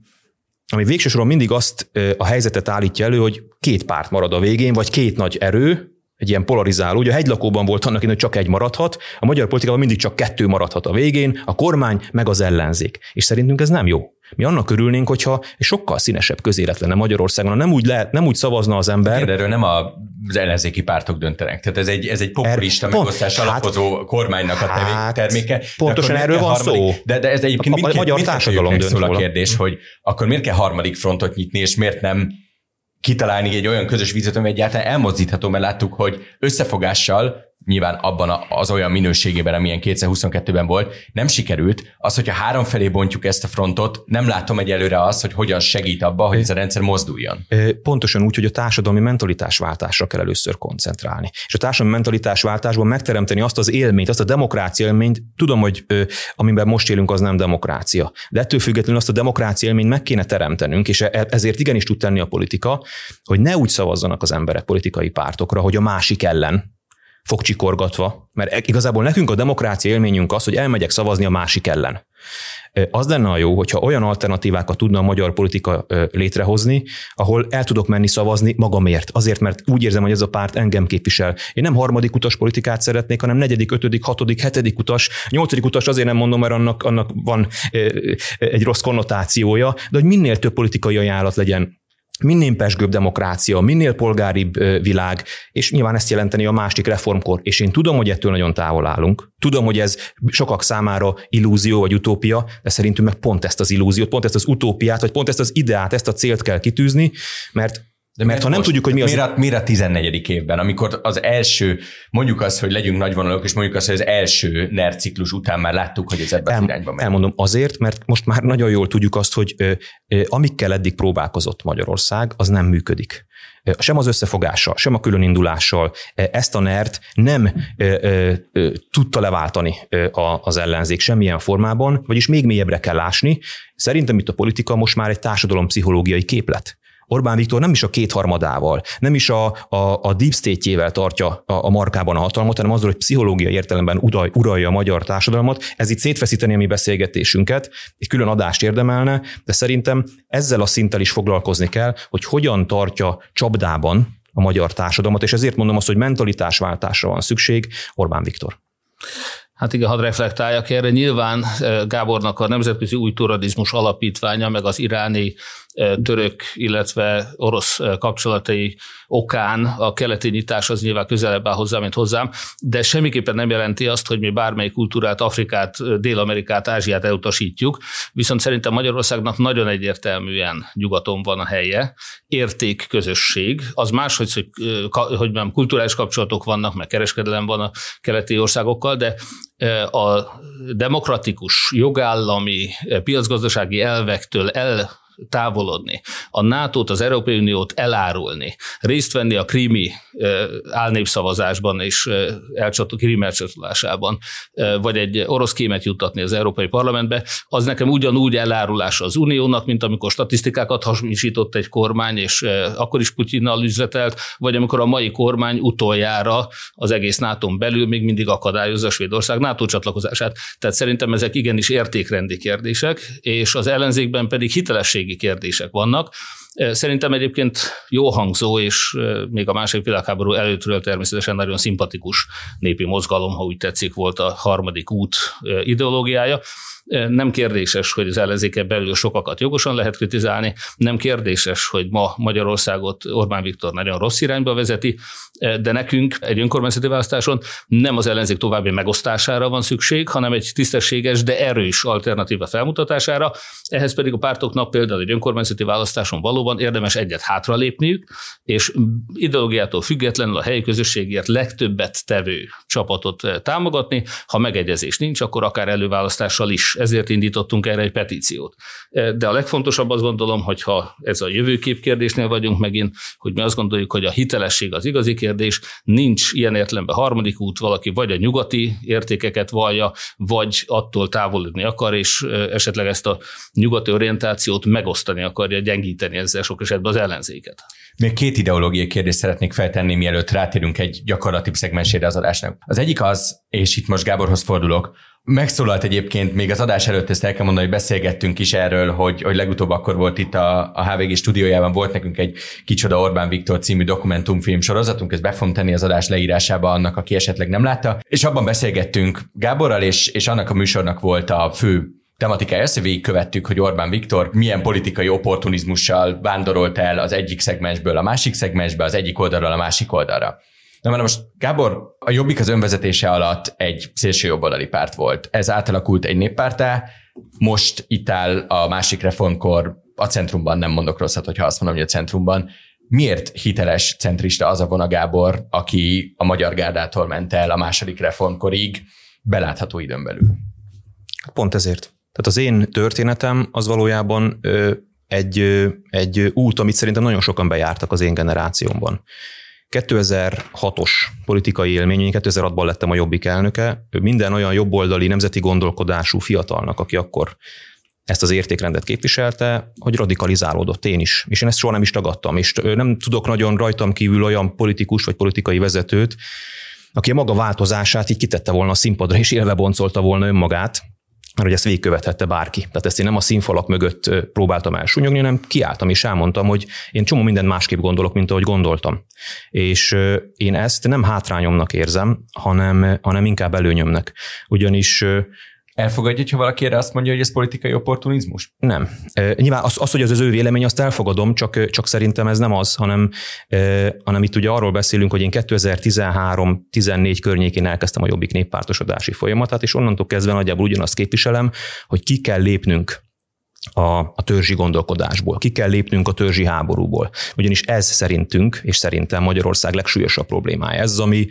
ami végső mindig azt a helyzetet állítja elő, hogy két párt marad a végén, vagy két nagy erő, egy ilyen polarizáló. Ugye a hegylakóban volt annak, hogy csak egy maradhat, a magyar politikában mindig csak kettő maradhat a végén, a kormány meg az ellenzék. És szerintünk ez nem jó. Mi annak örülnénk, hogyha sokkal színesebb közélet lenne Magyarországon, nem úgy, lehet, nem úgy szavazna az ember. erről nem az ellenzéki pártok döntenek. Tehát ez egy, ez egy populista er, megosztás pont, alapozó hát, kormánynak a hát, terméke. Pontosan erről van harmadik, szó. De, de ez egyébként a, a, a magyar társadalom dönt szól a kérdés, hogy akkor miért kell harmadik frontot nyitni, és miért nem kitalálni egy olyan közös vízet, ami egyáltalán elmozdítható, mert láttuk, hogy összefogással nyilván abban az olyan minőségében, amilyen 2022-ben volt, nem sikerült. Az, hogyha három felé bontjuk ezt a frontot, nem látom egyelőre azt, hogy hogyan segít abba, hogy ez a rendszer mozduljon. Pontosan úgy, hogy a társadalmi mentalitásváltásra kell először koncentrálni. És a társadalmi mentalitásváltásban megteremteni azt az élményt, azt a demokrácia élményt, tudom, hogy amiben most élünk, az nem demokrácia. De ettől függetlenül azt a demokrácia élményt meg kéne teremtenünk, és e, ezért igenis tud tenni a politika, hogy ne úgy szavazzanak az emberek politikai pártokra, hogy a másik ellen, fogcsikorgatva, mert igazából nekünk a demokrácia élményünk az, hogy elmegyek szavazni a másik ellen. Az lenne a jó, hogyha olyan alternatívákat tudna a magyar politika létrehozni, ahol el tudok menni szavazni magamért. Azért, mert úgy érzem, hogy ez a párt engem képvisel. Én nem harmadik utas politikát szeretnék, hanem negyedik, ötödik, hatodik, hetedik utas. Nyolcadik utas azért nem mondom, mert annak, annak van egy rossz konnotációja, de hogy minél több politikai ajánlat legyen minél pesgőbb demokrácia, minél polgáribb világ, és nyilván ezt jelenteni a másik reformkor. És én tudom, hogy ettől nagyon távol állunk. Tudom, hogy ez sokak számára illúzió vagy utópia, de szerintünk meg pont ezt az illúziót, pont ezt az utópiát, vagy pont ezt az ideát, ezt a célt kell kitűzni, mert De mert ha nem tudjuk, hogy mi az... Miért, miért a 14. évben, amikor az első, mondjuk azt, hogy legyünk nagyvonalak, és mondjuk azt, hogy az első NER ciklus után már láttuk, hogy ez ebben El, irányba megy. Elmondom azért, mert most már nagyon jól tudjuk azt, hogy ö, ö, amikkel eddig próbálkozott Magyarország, az nem működik sem az összefogással, sem a különindulással ezt a NERT nem tudta leváltani az ellenzék semmilyen formában, vagyis még mélyebbre kell lásni. Szerintem itt a politika most már egy társadalompszichológiai képlet. Orbán Viktor nem is a kétharmadával, nem is a, a, a deep state-jével tartja a, a markában a hatalmat, hanem azzal, hogy pszichológiai értelemben uraj, uralja a magyar társadalmat. Ez itt szétfeszíteni a mi beszélgetésünket, egy külön adást érdemelne, de szerintem ezzel a szinttel is foglalkozni kell, hogy hogyan tartja csapdában a magyar társadalmat, és ezért mondom azt, hogy mentalitásváltásra van szükség Orbán Viktor. Hát igen, hadd reflektáljak erre. Nyilván eh, Gábornak a Nemzetközi Új Turadizmus Alapítványa, meg az iráni török, illetve orosz kapcsolatai okán a keleti nyitás az nyilván közelebb áll hozzá, mint hozzám, de semmiképpen nem jelenti azt, hogy mi bármely kultúrát, Afrikát, Dél-Amerikát, Ázsiát elutasítjuk, viszont szerintem Magyarországnak nagyon egyértelműen nyugaton van a helye, értékközösség, az más, hogy, hogy nem kulturális kapcsolatok vannak, meg kereskedelem van a keleti országokkal, de a demokratikus, jogállami, piacgazdasági elvektől el távolodni, a NATO-t, az Európai Uniót elárulni, részt venni a krími álnépszavazásban és elcsató, krím elcsatolásában, vagy egy orosz kémet juttatni az Európai Parlamentbe, az nekem ugyanúgy elárulása az Uniónak, mint amikor statisztikákat hamisított egy kormány, és akkor is Putyinnal üzletelt, vagy amikor a mai kormány utoljára az egész nato belül még mindig akadályozza Svédország NATO csatlakozását. Tehát szerintem ezek igenis értékrendi kérdések, és az ellenzékben pedig hitelességi kérdések vannak, Szerintem egyébként jó hangzó, és még a második világháború előttről természetesen nagyon szimpatikus népi mozgalom, ha úgy tetszik, volt a harmadik út ideológiája. Nem kérdéses, hogy az ellenzéke belül sokakat jogosan lehet kritizálni, nem kérdéses, hogy ma Magyarországot Orbán Viktor nagyon rossz irányba vezeti, de nekünk egy önkormányzati választáson nem az ellenzék további megosztására van szükség, hanem egy tisztességes, de erős alternatíva felmutatására. Ehhez pedig a pártoknak például egy önkormányzati választáson valóban érdemes egyet hátralépniük, és ideológiától függetlenül a helyi közösségért legtöbbet tevő csapatot támogatni. Ha megegyezés nincs, akkor akár előválasztással is ezért indítottunk erre egy petíciót. De a legfontosabb azt gondolom, hogy ha ez a jövőkép kérdésnél vagyunk megint, hogy mi azt gondoljuk, hogy a hitelesség az igazi kérdés, nincs ilyen értelemben harmadik út, valaki vagy a nyugati értékeket vallja, vagy attól távolodni akar, és esetleg ezt a nyugati orientációt megosztani akarja, gyengíteni ezzel sok esetben az ellenzéket. Még két ideológiai kérdést szeretnék feltenni, mielőtt rátérünk egy gyakorlati szegmensére az adásnak. Az egyik az, és itt most Gáborhoz fordulok, Megszólalt egyébként még az adás előtt, ezt el kell mondani, hogy beszélgettünk is erről, hogy, hogy legutóbb akkor volt itt a, a HVG stúdiójában, volt nekünk egy Kicsoda Orbán Viktor című dokumentumfilm sorozatunk, ezt be fogom tenni az adás leírásába annak, aki esetleg nem látta, és abban beszélgettünk Gáborral, és, és annak a műsornak volt a fő tematikája hogy végigkövettük, hogy Orbán Viktor milyen politikai opportunizmussal vándorolt el az egyik szegmensből a másik szegmensbe, az egyik oldalról a másik oldalra. Na már most, Gábor, a Jobbik az önvezetése alatt egy szélső jobboldali párt volt. Ez átalakult egy néppártá, most itt áll a másik reformkor, a centrumban nem mondok rosszat, hogyha azt mondom, hogy a centrumban. Miért hiteles centrista az a vona Gábor, aki a Magyar Gárdától ment el a második reformkorig belátható időn belül? Pont ezért. Tehát az én történetem az valójában egy, egy út, amit szerintem nagyon sokan bejártak az én generációmban. 2006-os politikai élmény, 2006-ban lettem a Jobbik elnöke, minden olyan jobboldali nemzeti gondolkodású fiatalnak, aki akkor ezt az értékrendet képviselte, hogy radikalizálódott én is. És én ezt soha nem is tagadtam, és nem tudok nagyon rajtam kívül olyan politikus vagy politikai vezetőt, aki a maga változását így kitette volna a színpadra, és élve boncolta volna önmagát, mert hogy ezt végigkövethette bárki. Tehát ezt én nem a színfalak mögött próbáltam elsúnyogni, hanem kiálltam és elmondtam, hogy én csomó mindent másképp gondolok, mint ahogy gondoltam. És én ezt nem hátrányomnak érzem, hanem, hanem inkább előnyömnek. Ugyanis Elfogadja, ha valaki erre azt mondja, hogy ez politikai opportunizmus? Nem. Nyilván az, az, hogy az az ő vélemény, azt elfogadom, csak, csak szerintem ez nem az, hanem, hanem itt ugye arról beszélünk, hogy én 2013-14 környékén elkezdtem a Jobbik néppártosodási folyamatát, és onnantól kezdve nagyjából ugyanazt képviselem, hogy ki kell lépnünk a, a törzsi gondolkodásból. Ki kell lépnünk a törzsi háborúból. Ugyanis ez szerintünk, és szerintem Magyarország legsúlyosabb problémája. Ez az, ami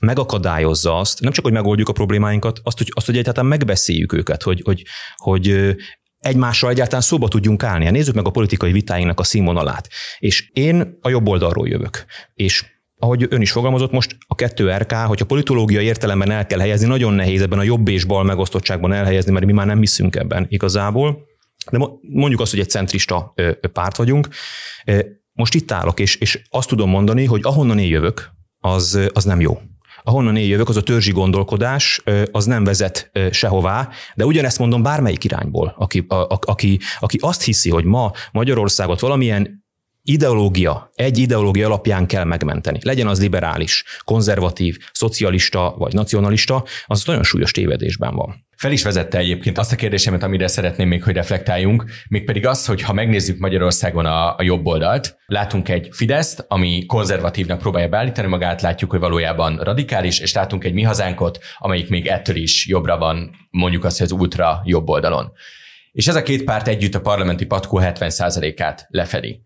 megakadályozza azt, nem csak, hogy megoldjuk a problémáinkat, azt, hogy, azt, hogy egyáltalán megbeszéljük őket, hogy, hogy, hogy egymással egyáltalán szóba tudjunk állni. Hát nézzük meg a politikai vitáinknak a színvonalát. És én a jobb oldalról jövök. És ahogy ön is fogalmazott, most a kettő RK, hogyha politológiai értelemben el kell helyezni, nagyon nehéz ebben a jobb és bal megosztottságban elhelyezni, mert mi már nem hiszünk ebben igazából. De mondjuk azt, hogy egy centrista párt vagyunk. Most itt állok, és, és azt tudom mondani, hogy ahonnan én jövök, az, az nem jó ahonnan én jövök, az a törzsi gondolkodás, az nem vezet sehová, de ugyanezt mondom bármelyik irányból, aki, a, a, aki, aki azt hiszi, hogy ma Magyarországot valamilyen ideológia, egy ideológia alapján kell megmenteni. Legyen az liberális, konzervatív, szocialista vagy nacionalista, az nagyon súlyos tévedésben van. Fel is vezette egyébként azt a kérdésemet, amire szeretném még, hogy reflektáljunk, mégpedig az, hogy ha megnézzük Magyarországon a, a jobb oldalt, látunk egy Fideszt, ami konzervatívnak próbálja beállítani magát, látjuk, hogy valójában radikális, és látunk egy mi hazánkot, amelyik még ettől is jobbra van, mondjuk azt, hogy az ultra jobb oldalon. És ez a két párt együtt a parlamenti patkó 70%-át lefedi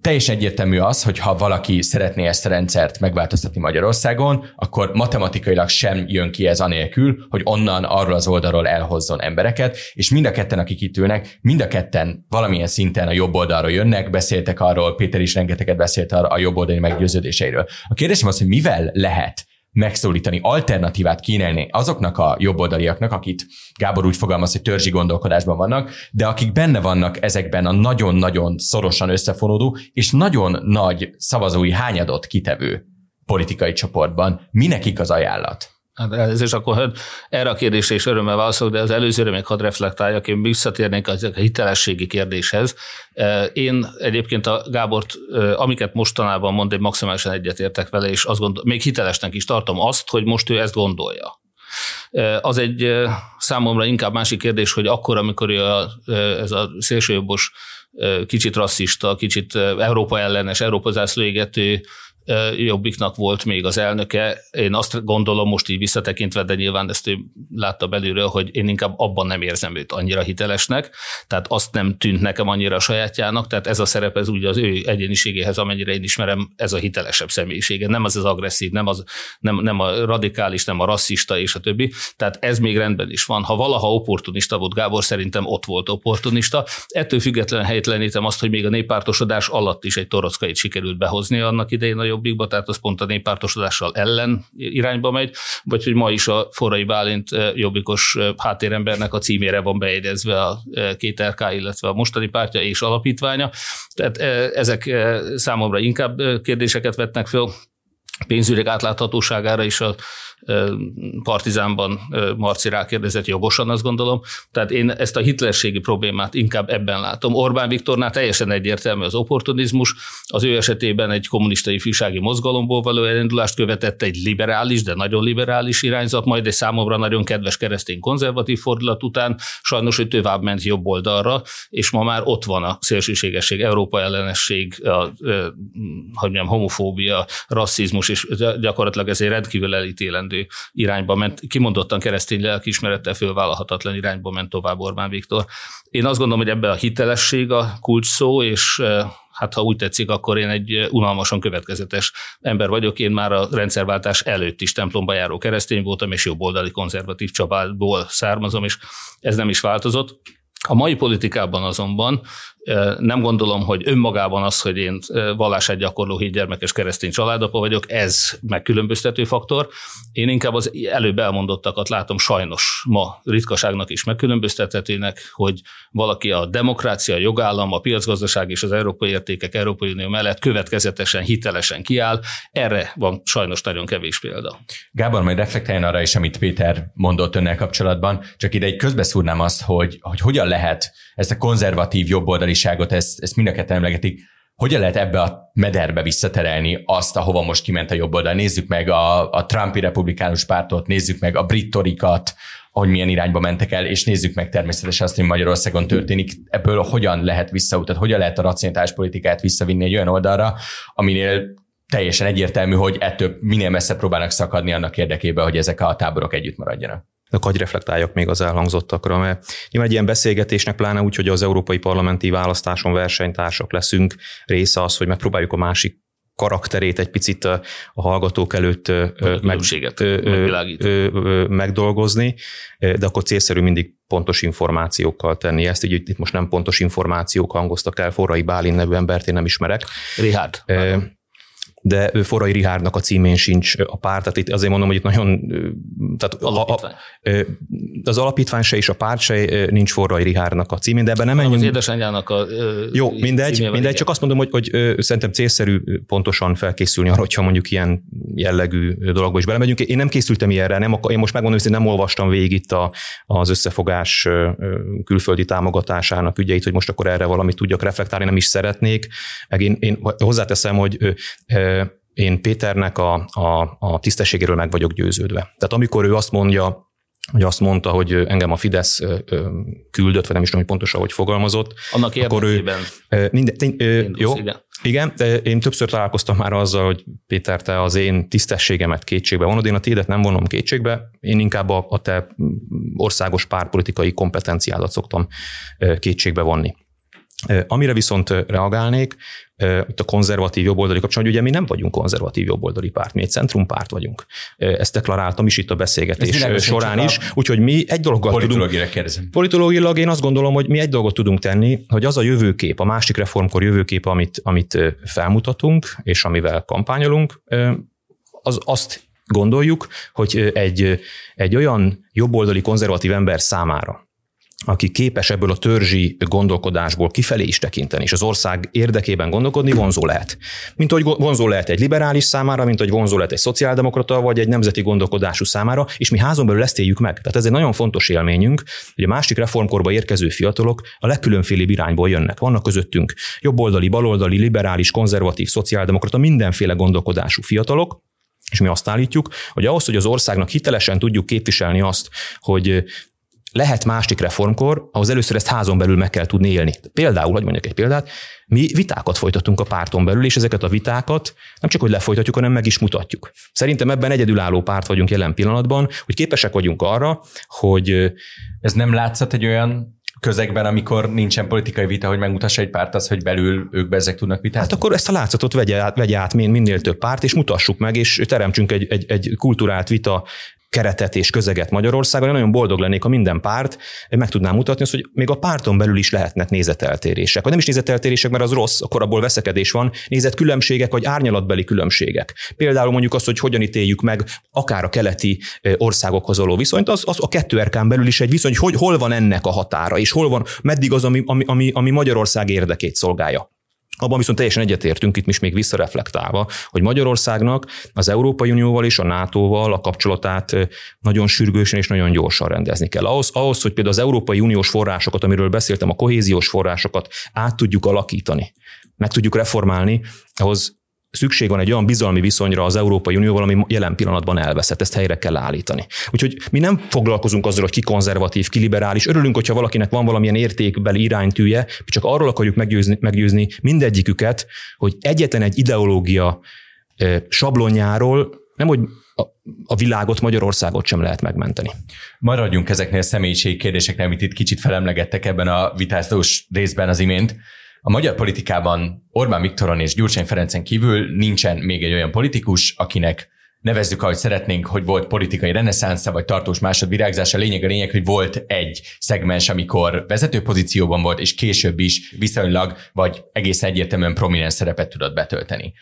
teljesen egyértelmű az, hogy ha valaki szeretné ezt a rendszert megváltoztatni Magyarországon, akkor matematikailag sem jön ki ez anélkül, hogy onnan arról az oldalról elhozzon embereket, és mind a ketten, akik itt ülnek, mind a ketten valamilyen szinten a jobb oldalról jönnek, beszéltek arról, Péter is rengeteget beszélt a jobb oldali meggyőződéseiről. A kérdésem az, hogy mivel lehet megszólítani, alternatívát kínálni azoknak a jobboldaliaknak, akit Gábor úgy fogalmaz, hogy törzsi gondolkodásban vannak, de akik benne vannak ezekben a nagyon-nagyon szorosan összefonódó és nagyon nagy szavazói hányadot kitevő politikai csoportban. Minek az ajánlat? Hát ez is akkor erre a kérdésre is örömmel válaszolok, de az előzőre még hadd reflektáljak, én visszatérnék a hitelességi kérdéshez. Én egyébként a Gábort, amiket mostanában mond, én maximálisan egyetértek vele, és azt gondol, még hitelesnek is tartom azt, hogy most ő ezt gondolja. Az egy számomra inkább másik kérdés, hogy akkor, amikor ez a szélsőjobbos, kicsit rasszista, kicsit Európa ellenes, Európa zászló égető Jobbiknak volt még az elnöke. Én azt gondolom most így visszatekintve, de nyilván ezt ő látta belülről, hogy én inkább abban nem érzem őt annyira hitelesnek, tehát azt nem tűnt nekem annyira sajátjának, tehát ez a szerep, ez úgy az ő egyéniségéhez, amennyire én ismerem, ez a hitelesebb személyisége, nem az az agresszív, nem, az, nem, nem a radikális, nem a rasszista és a többi, tehát ez még rendben is van. Ha valaha opportunista volt Gábor, szerintem ott volt opportunista. Ettől függetlenül helytelenítem azt, hogy még a néppártosodás alatt is egy torockait sikerült behozni annak idején a jobbikba, tehát az pont a néppártosodással ellen irányba megy, vagy hogy ma is a Forrai Bálint jobbikos háttérembernek a címére van bejegyezve a két RK, illetve a mostani pártja és alapítványa. Tehát ezek számomra inkább kérdéseket vetnek föl pénzügyek átláthatóságára is a Partizánban Marci rákérdezett jogosan, azt gondolom. Tehát én ezt a hitelességi problémát inkább ebben látom. Orbán Viktornál teljesen egyértelmű az opportunizmus. Az ő esetében egy kommunista ifjúsági mozgalomból való elindulást követett egy liberális, de nagyon liberális irányzat, majd egy számomra nagyon kedves keresztény konzervatív fordulat után sajnos, hogy tovább ment jobb oldalra, és ma már ott van a szélsőségesség, Európa ellenesség, a, hogy mondjam, homofóbia, rasszizmus, és gyakorlatilag ez egy rendkívül elítélendő elítélendő irányba ment, kimondottan keresztény lelkiismerettel fölvállalhatatlan irányba ment tovább Orbán Viktor. Én azt gondolom, hogy ebbe a hitelesség a kulcs szó, és hát ha úgy tetszik, akkor én egy unalmasan következetes ember vagyok. Én már a rendszerváltás előtt is templomba járó keresztény voltam, és jobboldali konzervatív családból származom, és ez nem is változott. A mai politikában azonban nem gondolom, hogy önmagában az, hogy én vallását gyakorló hídgyermekes keresztény családapa vagyok, ez megkülönböztető faktor. Én inkább az előbb elmondottakat látom sajnos ma ritkaságnak is megkülönböztethetőnek, hogy valaki a demokrácia, a jogállam, a piacgazdaság és az európai értékek Európai Unió mellett következetesen, hitelesen kiáll. Erre van sajnos nagyon kevés példa. Gábor, majd reflektáljon arra is, amit Péter mondott önnel kapcsolatban, csak ide egy közbeszúrnám azt, hogy, hogy hogyan lehet ezt a konzervatív jobboldali jobboldaliságot, ezt, ezt mind a ketten emlegetik, hogyan lehet ebbe a mederbe visszaterelni azt, ahova most kiment a jobb? Nézzük meg a, a Trumpi republikánus pártot, nézzük meg a brittorikat, hogy milyen irányba mentek el, és nézzük meg természetesen azt, hogy Magyarországon történik, ebből hogyan lehet visszautat, hogyan lehet a racionális politikát visszavinni egy olyan oldalra, aminél teljesen egyértelmű, hogy ettől minél messze próbálnak szakadni annak érdekében, hogy ezek a táborok együtt maradjanak. Hagyj reflektáljak még az elhangzottakra, mert nyilván egy ilyen beszélgetésnek, pláne úgy, hogy az európai parlamenti választáson versenytársak leszünk, része az, hogy megpróbáljuk a másik karakterét egy picit a hallgatók előtt meg, megdolgozni, de akkor célszerű mindig pontos információkkal tenni. Ezt, így itt most nem pontos információk hangoztak el, Forrai Bálin nevű embert én nem ismerek. Richard de ő Forrai Rihárdnak a címén sincs a párt, tehát itt azért mondom, hogy itt nagyon... Tehát alapítvány. A, a, az alapítvány se és a párt se nincs Forrai Rihárdnak a címén, de ebben nem menjünk. Az édesanyjának a Jó, mindegy, mindegy igen. csak azt mondom, hogy, hogy szerintem célszerű pontosan felkészülni arra, hogyha mondjuk ilyen jellegű dologba is belemegyünk. Én nem készültem ilyenre, nem, én most megmondom, hogy nem olvastam végig itt a, az összefogás külföldi támogatásának ügyeit, hogy most akkor erre valamit tudjak reflektálni, nem is szeretnék. Meg én, én hozzáteszem, hogy én Péternek a, a, a tisztességéről meg vagyok győződve. Tehát amikor ő azt mondja, hogy azt mondta, hogy engem a Fidesz küldött, vagy nem is tudom, hogy pontosan, hogy fogalmazott. Annak akkor ő, minden, jó, igen. igen, de én többször találkoztam már azzal, hogy Péter, te az én tisztességemet kétségbe vonod, én a tédet nem vonom kétségbe, én inkább a, a te országos párpolitikai kompetenciádat szoktam kétségbe vonni. Amire viszont reagálnék, itt a konzervatív jobboldali kapcsolatban, ugye mi nem vagyunk konzervatív jobboldali párt, mi egy centrumpárt vagyunk. Ezt deklaráltam is itt a beszélgetés során is, úgyhogy mi egy dologgal tudunk. kérdezem. Politológilag én azt gondolom, hogy mi egy dolgot tudunk tenni, hogy az a jövőkép, a másik reformkor jövőkép, amit, amit felmutatunk, és amivel kampányolunk, az azt gondoljuk, hogy egy, egy olyan jobboldali konzervatív ember számára, aki képes ebből a törzsi gondolkodásból kifelé is tekinteni, és az ország érdekében gondolkodni, vonzó lehet. Mint hogy vonzó lehet egy liberális számára, mint hogy vonzó lehet egy szociáldemokrata, vagy egy nemzeti gondolkodású számára, és mi házon belül ezt éljük meg. Tehát ez egy nagyon fontos élményünk, hogy a másik reformkorba érkező fiatalok a legkülönfélébb irányból jönnek. Vannak közöttünk jobboldali, baloldali, liberális, konzervatív, szociáldemokrata, mindenféle gondolkodású fiatalok, és mi azt állítjuk, hogy ahhoz, hogy az országnak hitelesen tudjuk képviselni azt, hogy lehet másik reformkor, ahhoz először ezt házon belül meg kell tudni élni. Például, hogy mondjak egy példát, mi vitákat folytatunk a párton belül, és ezeket a vitákat nem csak, hogy lefolytatjuk, hanem meg is mutatjuk. Szerintem ebben egyedülálló párt vagyunk jelen pillanatban, hogy képesek vagyunk arra, hogy... Ez nem látszott egy olyan közegben, amikor nincsen politikai vita, hogy megmutassa egy párt az, hogy belül ők bezek tudnak vitázni? Hát akkor ezt a látszatot vegye át, vegye át minél több párt, és mutassuk meg, és teremtsünk egy, egy, egy kulturált vita keretet és közeget Magyarországon, én nagyon boldog lennék, ha minden párt meg tudná mutatni azt, hogy még a párton belül is lehetnek nézeteltérések. Vagy nem is nézeteltérések, mert az rossz, akkor abból veszekedés van, nézetkülönbségek vagy árnyalatbeli különbségek. Például mondjuk azt, hogy hogyan ítéljük meg akár a keleti országokhoz való viszonyt, az, az a kettő erkán belül is egy viszony, hogy hol van ennek a határa, és hol van, meddig az, ami, ami, ami Magyarország érdekét szolgálja. Abban viszont teljesen egyetértünk itt is még visszareflektálva, hogy Magyarországnak az Európai Unióval és a NATO-val a kapcsolatát nagyon sürgősen és nagyon gyorsan rendezni kell. Ahhoz, ahhoz, hogy például az Európai Uniós forrásokat, amiről beszéltem, a kohéziós forrásokat át tudjuk alakítani, meg tudjuk reformálni, ahhoz szükség van egy olyan bizalmi viszonyra az Európai Unióval, ami jelen pillanatban elveszett, ezt helyre kell állítani. Úgyhogy mi nem foglalkozunk azzal, hogy ki konzervatív, ki liberális. Örülünk, hogyha valakinek van valamilyen értékbeli iránytűje, csak arról akarjuk meggyőzni, meggyőzni mindegyiküket, hogy egyetlen egy ideológia sablonjáról nem, hogy a világot, Magyarországot sem lehet megmenteni. Maradjunk ezeknél a személyiségi kérdéseknél, amit itt kicsit felemlegettek ebben a vitázós részben az imént. A magyar politikában Orbán Viktoron és Gyurcsány Ferencen kívül nincsen még egy olyan politikus, akinek nevezzük, ahogy szeretnénk, hogy volt politikai reneszánsza, vagy tartós másodvirágzása. Lényeg a lényeg, hogy volt egy szegmens, amikor vezető pozícióban volt, és később is viszonylag, vagy egész egyértelműen prominens szerepet tudott betölteni.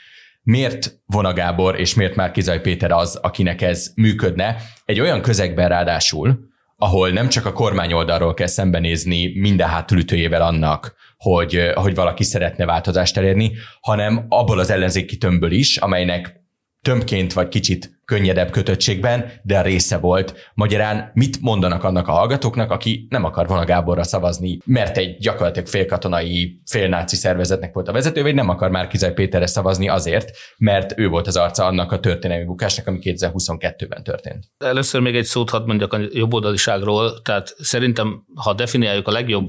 Miért Vona Gábor és miért már Kizaj Péter az, akinek ez működne? Egy olyan közegben ráadásul, ahol nem csak a kormány oldalról kell szembenézni minden hátulütőjével annak, hogy, hogy valaki szeretne változást elérni, hanem abból az ellenzéki tömbből is, amelynek tömbként vagy kicsit könnyedebb kötöttségben, de a része volt. Magyarán mit mondanak annak a hallgatóknak, aki nem akar volna Gáborra szavazni, mert egy gyakorlatilag félkatonai, félnáci szervezetnek volt a vezető, vagy nem akar már Kizaj Péterre szavazni azért, mert ő volt az arca annak a történelmi bukásnak, ami 2022-ben történt. Először még egy szót hadd mondjak a jobboldaliságról, tehát szerintem, ha definiáljuk a legjobb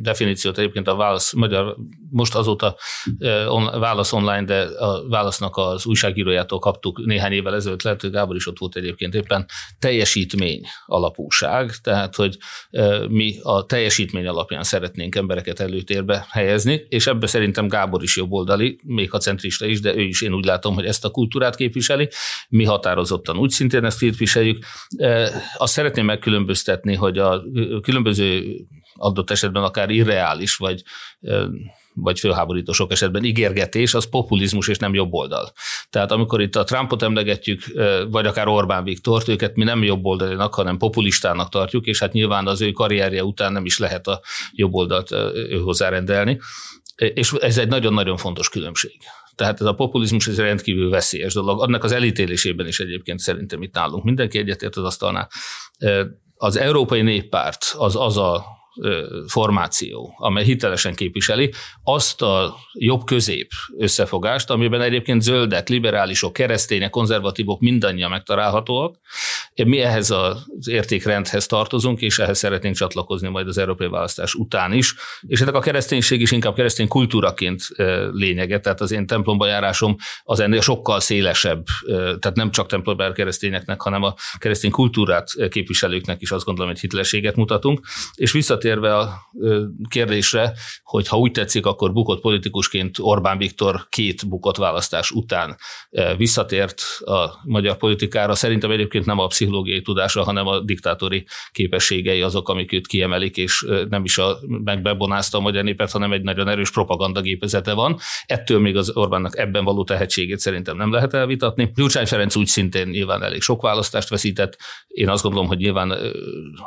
definíciót egyébként a válasz magyar, most azóta on, válasz online, de a válasznak az újságírójától kaptuk néhány évvel ezelőtt lehet, hogy Gábor is ott volt egyébként éppen, teljesítmény alapúság, tehát hogy mi a teljesítmény alapján szeretnénk embereket előtérbe helyezni, és ebbe szerintem Gábor is jobboldali, még a centrista is, de ő is én úgy látom, hogy ezt a kultúrát képviseli. Mi határozottan úgy szintén ezt képviseljük. Azt szeretném megkülönböztetni, hogy a különböző adott esetben akár irreális, vagy vagy fölháborító sok esetben ígérgetés, az populizmus és nem jobb oldal. Tehát amikor itt a Trumpot emlegetjük, vagy akár Orbán Viktort, őket mi nem jobb oldalinak, hanem populistának tartjuk, és hát nyilván az ő karrierje után nem is lehet a jobb oldalt ő hozzárendelni. És ez egy nagyon-nagyon fontos különbség. Tehát ez a populizmus ez rendkívül veszélyes dolog. Annak az elítélésében is egyébként szerintem itt nálunk mindenki egyetért az asztalnál. Az Európai Néppárt az az a formáció, amely hitelesen képviseli azt a jobb-közép összefogást, amiben egyébként zöldek, liberálisok, keresztények, konzervatívok mindannyian megtalálhatóak. Mi ehhez az értékrendhez tartozunk, és ehhez szeretnénk csatlakozni majd az európai választás után is. És ennek a kereszténység is inkább keresztény kultúraként lényege, tehát az én templomba járásom az ennél sokkal szélesebb, tehát nem csak templomba keresztényeknek, hanem a keresztény kultúrát képviselőknek is azt gondolom, hogy hitelességet mutatunk. És visszatérve a kérdésre, hogy ha úgy tetszik, akkor bukott politikusként Orbán Viktor két bukott választás után visszatért a magyar politikára. Szerintem egyébként nem a pszichológiai tudása, hanem a diktátori képességei azok, amik őt kiemelik, és nem is a, megbebonázta a magyar népet, hanem egy nagyon erős propagandagépezete van. Ettől még az Orbánnak ebben való tehetségét szerintem nem lehet elvitatni. Gyurcsány Ferenc úgy szintén nyilván elég sok választást veszített. Én azt gondolom, hogy nyilván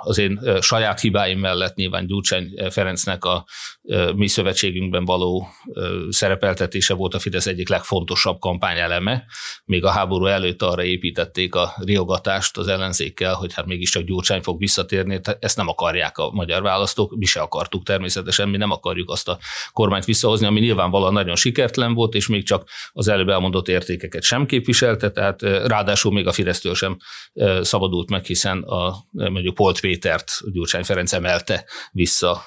az én saját hibáim mellett nyilván Gyurcsány Ferencnek a mi szövetségünkben való szerepeltetése volt a Fidesz egyik legfontosabb kampányeleme. Még a háború előtt arra építették a riogatást az ellenzékkel, hogy hát mégiscsak Gyurcsány fog visszatérni. Ezt nem akarják a magyar választók, mi se akartuk természetesen, mi nem akarjuk azt a kormányt visszahozni, ami nyilvánvalóan nagyon sikertelen volt, és még csak az előbb elmondott értékeket sem képviselte, tehát ráadásul még a Fidesztől sem szabadult meg, hiszen a mondjuk Polt Pétert Gyurcsány Ferenc emelte vissza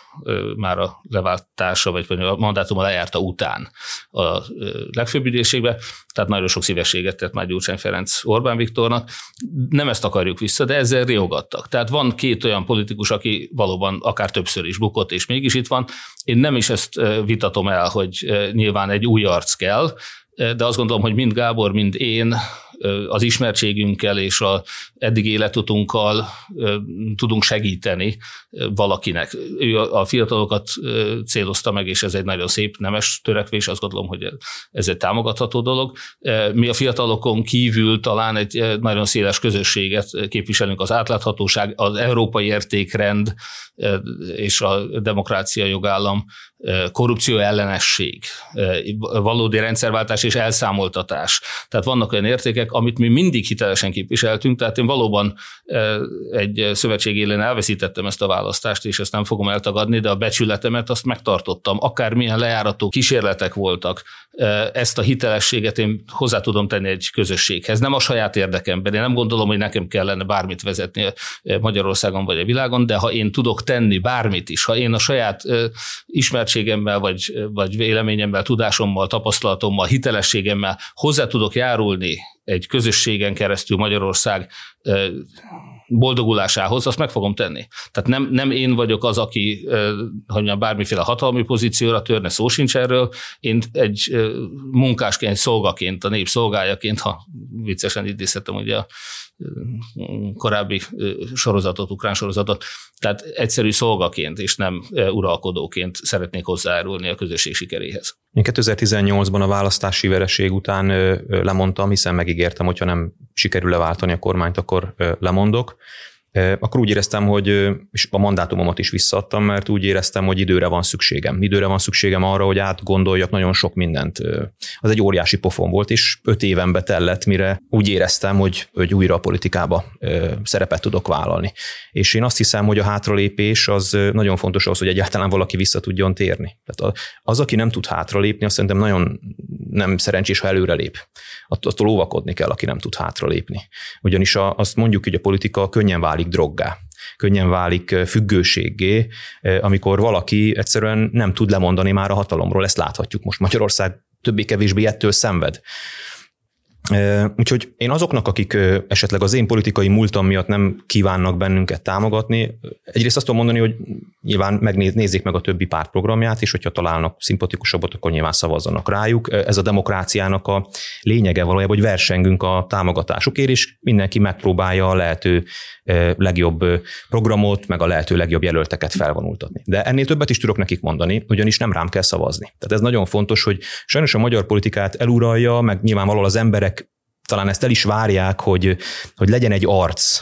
már a leváltása, vagy a mandátuma lejárta után a legfőbb ügyészségbe, tehát nagyon sok szívességet tett már Gyurcsány Ferenc Orbán Viktornak. Nem ezt akarjuk vissza, de ezzel riogattak. Tehát van két olyan politikus, aki valóban akár többször is bukott, és mégis itt van. Én nem is ezt vitatom el, hogy nyilván egy új arc kell, de azt gondolom, hogy mind Gábor, mind én az ismertségünkkel és a eddig életutunkkal tudunk segíteni valakinek. Ő a fiatalokat célozta meg, és ez egy nagyon szép nemes törekvés, azt gondolom, hogy ez egy támogatható dolog. Mi a fiatalokon kívül talán egy nagyon széles közösséget képviselünk, az átláthatóság, az európai értékrend és a demokrácia jogállam korrupció ellenesség, valódi rendszerváltás és elszámoltatás. Tehát vannak olyan értékek, amit mi mindig hitelesen képviseltünk, tehát én valóban egy szövetség élén elveszítettem ezt a választást, és ezt nem fogom eltagadni, de a becsületemet azt megtartottam. Akármilyen lejárató kísérletek voltak, ezt a hitelességet én hozzá tudom tenni egy közösséghez. Nem a saját érdekemben. Én nem gondolom, hogy nekem kellene bármit vezetni Magyarországon vagy a világon, de ha én tudok tenni bármit is, ha én a saját ismertségemmel, vagy, vagy véleményemmel, tudásommal, tapasztalatommal, hitelességemmel hozzá tudok járulni egy közösségen keresztül Magyarország boldogulásához, azt meg fogom tenni. Tehát nem, nem én vagyok az, aki hogy bármiféle hatalmi pozícióra törne, szó sincs erről. Én egy munkásként, szolgaként, a nép szolgájaként, ha viccesen idézhetem ugye a korábbi sorozatot, ukrán sorozatot, tehát egyszerű szolgaként és nem uralkodóként szeretnék hozzájárulni a közösség sikeréhez. Én 2018-ban a választási vereség után lemondtam, hiszen megígértem, hogyha nem sikerül leváltani a kormányt, akkor lemondok akkor úgy éreztem, hogy és a mandátumomat is visszaadtam, mert úgy éreztem, hogy időre van szükségem. Időre van szükségem arra, hogy átgondoljak nagyon sok mindent. Az egy óriási pofon volt, és öt éven betellett, mire úgy éreztem, hogy, hogy újra a politikába szerepet tudok vállalni. És én azt hiszem, hogy a hátralépés az nagyon fontos ahhoz, hogy egyáltalán valaki vissza tudjon térni. Tehát az, aki nem tud hátralépni, azt szerintem nagyon nem szerencsés, ha előrelép. Attól óvakodni kell, aki nem tud hátralépni. Ugyanis azt mondjuk, hogy a politika könnyen válik droggá könnyen válik függőséggé, amikor valaki egyszerűen nem tud lemondani már a hatalomról. Ezt láthatjuk most Magyarország többé-kevésbé ettől szenved. Úgyhogy én azoknak, akik esetleg az én politikai múltam miatt nem kívánnak bennünket támogatni, egyrészt azt tudom mondani, hogy nyilván megnézzék meg a többi párt programját, és hogyha találnak szimpatikusabbat, akkor nyilván szavazzanak rájuk. Ez a demokráciának a lényege valójában, hogy versengünk a támogatásukért, és mindenki megpróbálja a lehető legjobb programot, meg a lehető legjobb jelölteket felvonultatni. De ennél többet is tudok nekik mondani, ugyanis nem rám kell szavazni. Tehát ez nagyon fontos, hogy sajnos a magyar politikát eluralja, meg nyilvánvalóan az emberek talán ezt el is várják, hogy, hogy legyen egy arc.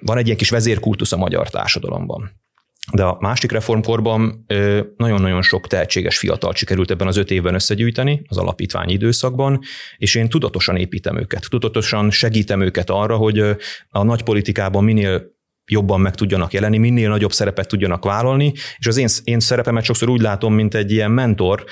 Van egy ilyen kis vezérkultusz a magyar társadalomban. De a másik reformkorban nagyon-nagyon sok tehetséges fiatal sikerült ebben az öt évben összegyűjteni az alapítványi időszakban, és én tudatosan építem őket, tudatosan segítem őket arra, hogy a nagy politikában minél jobban meg tudjanak jelenni, minél nagyobb szerepet tudjanak vállalni, és az én, én szerepemet sokszor úgy látom, mint egy ilyen mentor,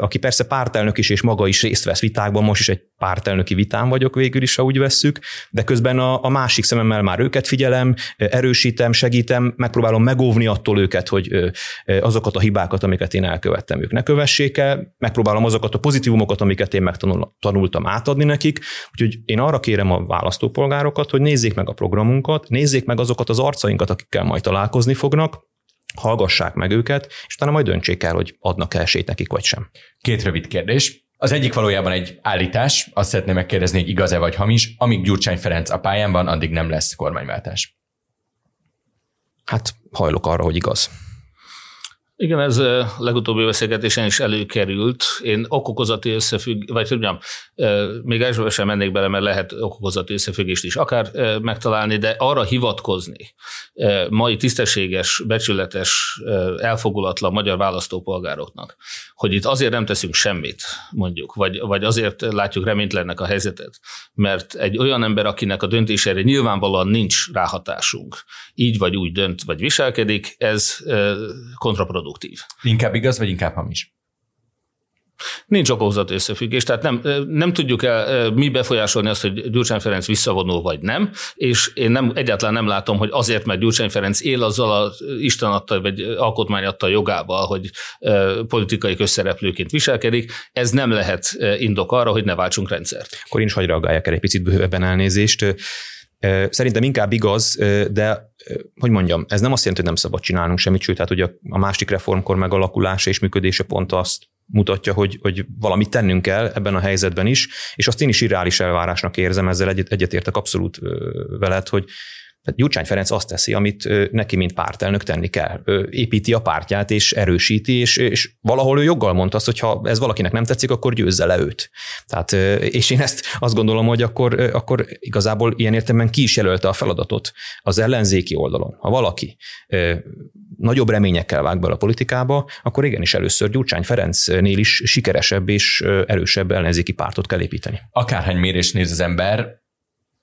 aki persze pártelnök is, és maga is részt vesz vitákban, most is egy pártelnöki vitán vagyok végül is, ha úgy vesszük, de közben a, a másik szememmel már őket figyelem, erősítem, segítem, megpróbálom megóvni attól őket, hogy azokat a hibákat, amiket én elkövettem, ők ne kövessék el, megpróbálom azokat a pozitívumokat, amiket én megtanultam átadni nekik, úgyhogy én arra kérem a választópolgárokat, hogy nézzék meg a programunkat, nézzék meg azokat az arcainkat, akikkel majd találkozni fognak, hallgassák meg őket, és utána majd döntsék el, hogy adnak-e esélyt nekik, vagy sem. Két rövid kérdés. Az egyik valójában egy állítás, azt szeretném megkérdezni, hogy igaz-e vagy hamis, amíg Gyurcsány Ferenc a pályán van, addig nem lesz kormányváltás. Hát hajlok arra, hogy igaz. Igen, ez a legutóbbi beszélgetésen is előkerült. Én okokozati összefügg, vagy mondjam, még elsőben sem mennék bele, mert lehet okokozati összefüggést is akár megtalálni, de arra hivatkozni mai tisztességes, becsületes, elfogulatlan magyar választópolgároknak, hogy itt azért nem teszünk semmit, mondjuk, vagy, vagy azért látjuk reménytlennek a helyzetet, mert egy olyan ember, akinek a döntésére nyilvánvalóan nincs ráhatásunk, így vagy úgy dönt, vagy viselkedik, ez kontraproduktív produktív. Inkább igaz, vagy inkább hamis? Nincs okozat összefüggés, tehát nem, nem tudjuk el mi befolyásolni azt, hogy Gyurcsány Ferenc visszavonul vagy nem, és én nem, egyáltalán nem látom, hogy azért, mert Gyurcsány Ferenc él azzal a Isten adta, vagy alkotmány adta jogával, hogy politikai közszereplőként viselkedik, ez nem lehet indok arra, hogy ne váltsunk rendszert. Akkor én is hagyj reagáljak el egy picit bővebben elnézést. Szerintem inkább igaz, de hogy mondjam, ez nem azt jelenti, hogy nem szabad csinálnunk semmit, sőt, hát ugye a másik reformkor megalakulása és működése pont azt mutatja, hogy, hogy valamit tennünk kell ebben a helyzetben is, és azt én is irreális elvárásnak érzem, ezzel egyet, egyetértek abszolút veled, hogy tehát Gyurcsány Ferenc azt teszi, amit neki, mint pártelnök tenni kell. Építi a pártját, és erősíti, és, és valahol ő joggal mondta azt, hogy ha ez valakinek nem tetszik, akkor győzze le őt. Tehát, és én ezt azt gondolom, hogy akkor, akkor igazából ilyen értelemben ki is jelölte a feladatot az ellenzéki oldalon. Ha valaki nagyobb reményekkel vág bele a politikába, akkor igenis először Gyurcsány Ferencnél is sikeresebb és erősebb ellenzéki pártot kell építeni. Akárhány mérés néz az ember,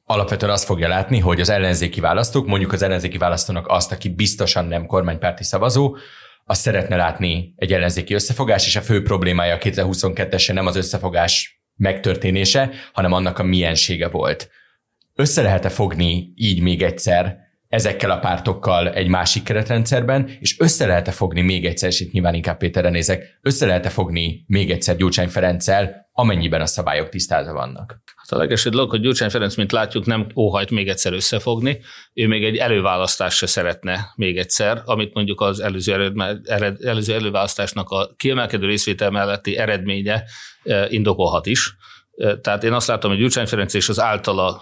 alapvetően azt fogja látni, hogy az ellenzéki választók, mondjuk az ellenzéki választónak azt, aki biztosan nem kormánypárti szavazó, azt szeretne látni egy ellenzéki összefogás, és a fő problémája a 2022-esen nem az összefogás megtörténése, hanem annak a miensége volt. Össze lehet-e fogni így még egyszer ezekkel a pártokkal egy másik keretrendszerben, és össze lehet-e fogni még egyszer, és itt nyilván inkább Péterre nézek, össze lehet-e fogni még egyszer Gyurcsány Ferenccel, amennyiben a szabályok tisztázva vannak? Hát a legesőbb dolog, hogy Gyurcsány Ferenc, mint látjuk, nem óhajt még egyszer összefogni. Ő még egy előválasztást se szeretne még egyszer, amit mondjuk az előző, eredme, ered, előző előválasztásnak a kiemelkedő részvétel melletti eredménye indokolhat is. Tehát én azt látom, hogy Gyurcsány Ferenc és az általa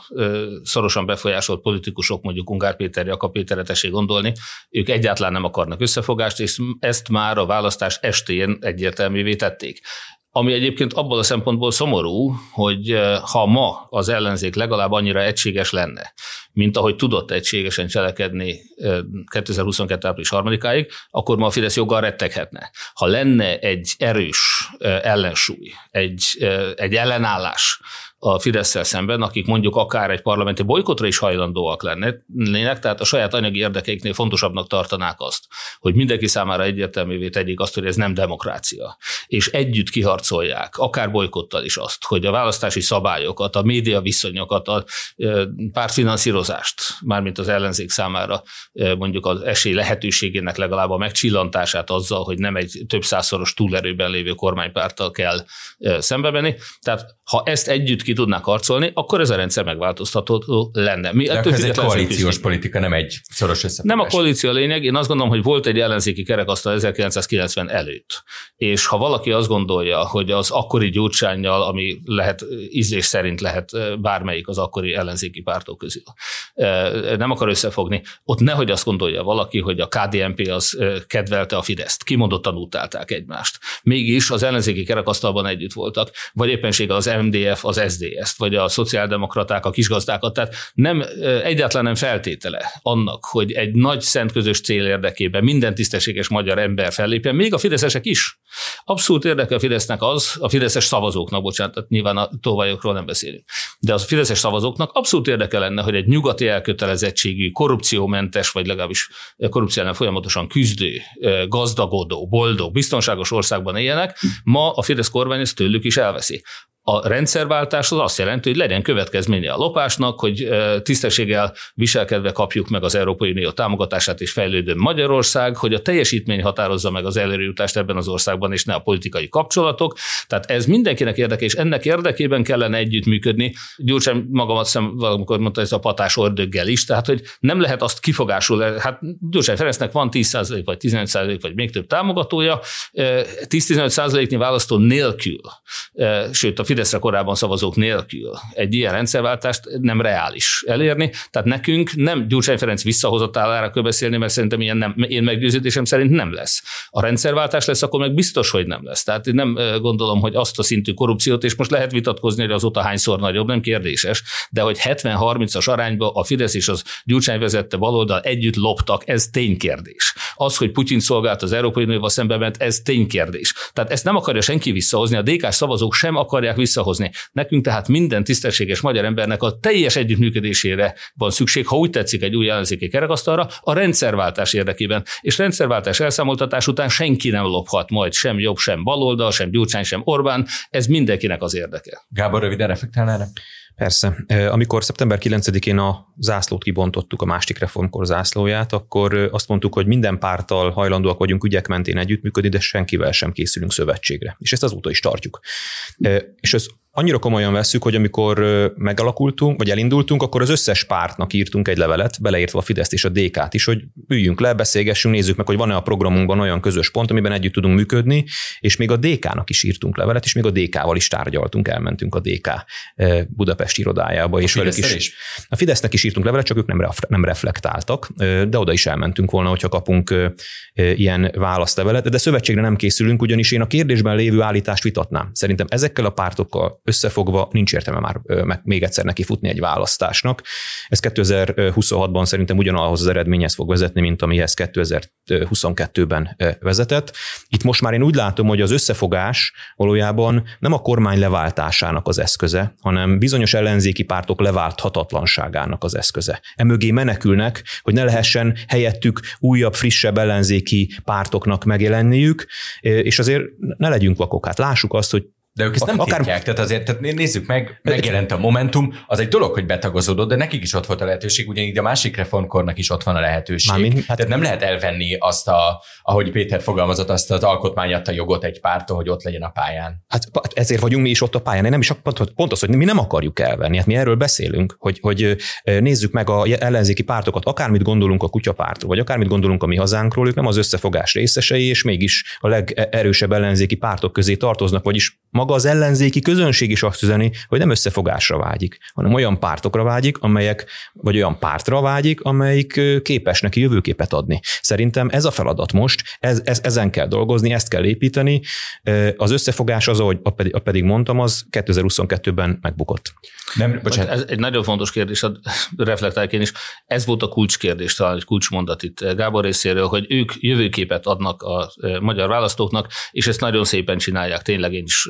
szorosan befolyásolt politikusok, mondjuk Ungár Péter, Jakab Péterre gondolni, ők egyáltalán nem akarnak összefogást, és ezt már a választás estén egyértelművé tették. Ami egyébként abból a szempontból szomorú, hogy eh, ha ma az ellenzék legalább annyira egységes lenne, mint ahogy tudott egységesen cselekedni 2022. Eh, április 3 akkor ma a Fidesz joggal retteghetne. Ha lenne egy erős eh, ellensúly, egy, egy ellenállás a fidesz szemben, akik mondjuk akár egy parlamenti bolykotra is hajlandóak lennének, tehát a saját anyagi érdekeiknél fontosabbnak tartanák azt, hogy mindenki számára egyértelművé tegyék azt, hogy ez nem demokrácia. És együtt kiharcolják, akár bolykottal is azt, hogy a választási szabályokat, a média viszonyokat, a pártfinanszírozást, mármint az ellenzék számára mondjuk az esély lehetőségének legalább a megcsillantását azzal, hogy nem egy több százszoros túlerőben lévő kormánypárttal kell szembe menni. Tehát ha ezt együtt ki tudnák harcolni, akkor ez a rendszer megváltoztatható lenne. Mi De ez egy koalíciós politika, nem egy szoros összefogás. Nem a koalíció a lényeg, én azt gondolom, hogy volt egy ellenzéki kerekasztal 1990 előtt. És ha valaki azt gondolja, hogy az akkori gyurcsányjal, ami lehet ízlés szerint lehet bármelyik az akkori ellenzéki pártok közül, nem akar összefogni, ott nehogy azt gondolja valaki, hogy a KDNP az kedvelte a Fideszt. Kimondottan utálták egymást. Mégis az ellenzéki kerekasztalban együtt voltak, vagy éppenséggel az MDF az SZDSZ-t, vagy a szociáldemokraták a kisgazdákat. Tehát nem, egyáltalán nem feltétele annak, hogy egy nagy szent közös cél érdekében minden tisztességes magyar ember fellépjen, még a fideszesek is. Abszolút érdekel a Fidesznek az, a fideszes szavazóknak, bocsánat, nyilván a tóvajokról nem beszélünk, de az a fideszes szavazóknak abszolút érdekel lenne, hogy egy nyugati elkötelezettségű, korrupciómentes, vagy legalábbis korrupciónál folyamatosan küzdő, gazdagodó, boldog, biztonságos országban éljenek. Ma a Fidesz kormány ezt tőlük is elveszi. A rendszerváltás az azt jelenti, hogy legyen következménye a lopásnak, hogy tisztességgel viselkedve kapjuk meg az Európai Unió támogatását és fejlődő Magyarország, hogy a teljesítmény határozza meg az előjutást ebben az országban, és ne a politikai kapcsolatok. Tehát ez mindenkinek érdeke, és ennek érdekében kellene együttműködni. Gyurcsány magamat szem valamikor mondta, ez a patás ordöggel is, tehát hogy nem lehet azt kifogásul. Hát Gyurcsány Ferencnek van 10% vagy 15% vagy még több támogatója, 10-15%-nyi választó nélkül, sőt a Fideszre korábban szavazók nélkül egy ilyen rendszerváltást nem reális elérni. Tehát nekünk nem Gyurcsány Ferenc visszahozattálára kell beszélni, mert szerintem ilyen nem, én meggyőződésem szerint nem lesz. A rendszerváltás lesz, akkor meg biztos, hogy nem lesz. Tehát nem gondolom, hogy azt a szintű korrupciót, és most lehet vitatkozni, hogy azóta hányszor nagyobb, nem kérdéses, de hogy 70-30-as arányba a Fidesz és az Gyurcsány vezette baloldal együtt loptak, ez ténykérdés. Az, hogy Putyin szolgált az Európai Unióval szembe ment, ez ténykérdés. Tehát ezt nem akarja senki visszahozni, a DK szavazók sem akarják visszahozni. Nekünk tehát minden tisztességes magyar embernek a teljes együttműködésére van szükség, ha úgy tetszik egy új ellenzéki kerekasztalra, a rendszerváltás érdekében. És rendszerváltás elszámoltatás után senki nem lophat majd sem jobb, sem baloldal, sem Gyurcsány, sem Orbán. Ez mindenkinek az érdeke. Gábor, röviden reflektálna erre? Persze. Amikor szeptember 9-én a zászlót kibontottuk, a másik reformkor zászlóját, akkor azt mondtuk, hogy minden párttal hajlandóak vagyunk ügyek mentén együttműködni, de senkivel sem készülünk szövetségre. És ezt azóta is tartjuk. És ez annyira komolyan veszük, hogy amikor megalakultunk, vagy elindultunk, akkor az összes pártnak írtunk egy levelet, beleértve a Fideszt és a DK-t is, hogy üljünk le, beszélgessünk, nézzük meg, hogy van-e a programunkban olyan közös pont, amiben együtt tudunk működni, és még a DK-nak is írtunk levelet, és még a DK-val is tárgyaltunk, elmentünk a DK Budapest irodájába. A és velük is, is. A Fidesznek is írtunk levelet, csak ők nem, ref, nem reflektáltak, de oda is elmentünk volna, hogyha kapunk ilyen válaszlevelet, de szövetségre nem készülünk, ugyanis én a kérdésben lévő állítást vitatnám. Szerintem ezekkel a pártokkal összefogva nincs értelme már még egyszer neki futni egy választásnak. Ez 2026-ban szerintem ugyanahoz az eredményhez fog vezetni, mint amihez 2022-ben vezetett. Itt most már én úgy látom, hogy az összefogás valójában nem a kormány leváltásának az eszköze, hanem bizonyos ellenzéki pártok leválthatatlanságának az eszköze. Emögé menekülnek, hogy ne lehessen helyettük újabb, frissebb ellenzéki pártoknak megjelenniük, és azért ne legyünk vakok. Hát lássuk azt, hogy de ők ezt nem Akár... titják, tehát azért tehát nézzük meg, megjelent a Momentum, az egy dolog, hogy betagozódott, de nekik is ott volt a lehetőség, ugyanígy a másik reformkornak is ott van a lehetőség. Mármint, hát... Tehát nem lehet elvenni azt, a, ahogy Péter fogalmazott, azt az alkotmány a jogot egy pártól, hogy ott legyen a pályán. Hát ezért vagyunk mi is ott a pályán. Nem is pont az, hogy mi nem akarjuk elvenni. Hát mi erről beszélünk, hogy, hogy nézzük meg a ellenzéki pártokat, akármit gondolunk a kutyapártról, vagy akármit gondolunk a mi hazánkról, ők nem az összefogás részesei, és mégis a legerősebb ellenzéki pártok közé tartoznak, vagyis maga az ellenzéki közönség is azt üzeni, hogy nem összefogásra vágyik, hanem olyan pártokra vágyik, amelyek, vagy olyan pártra vágyik, amelyik képes neki jövőképet adni. Szerintem ez a feladat most, ez, ez, ezen kell dolgozni, ezt kell építeni. Az összefogás az, ahogy pedig mondtam, az 2022-ben megbukott. Nem, bocsánat. Ez egy nagyon fontos kérdés, reflektálják én is. Ez volt a kulcskérdés, talán egy kulcsmondat itt Gábor részéről, hogy ők jövőképet adnak a magyar választóknak, és ezt nagyon szépen csinálják. Tényleg én is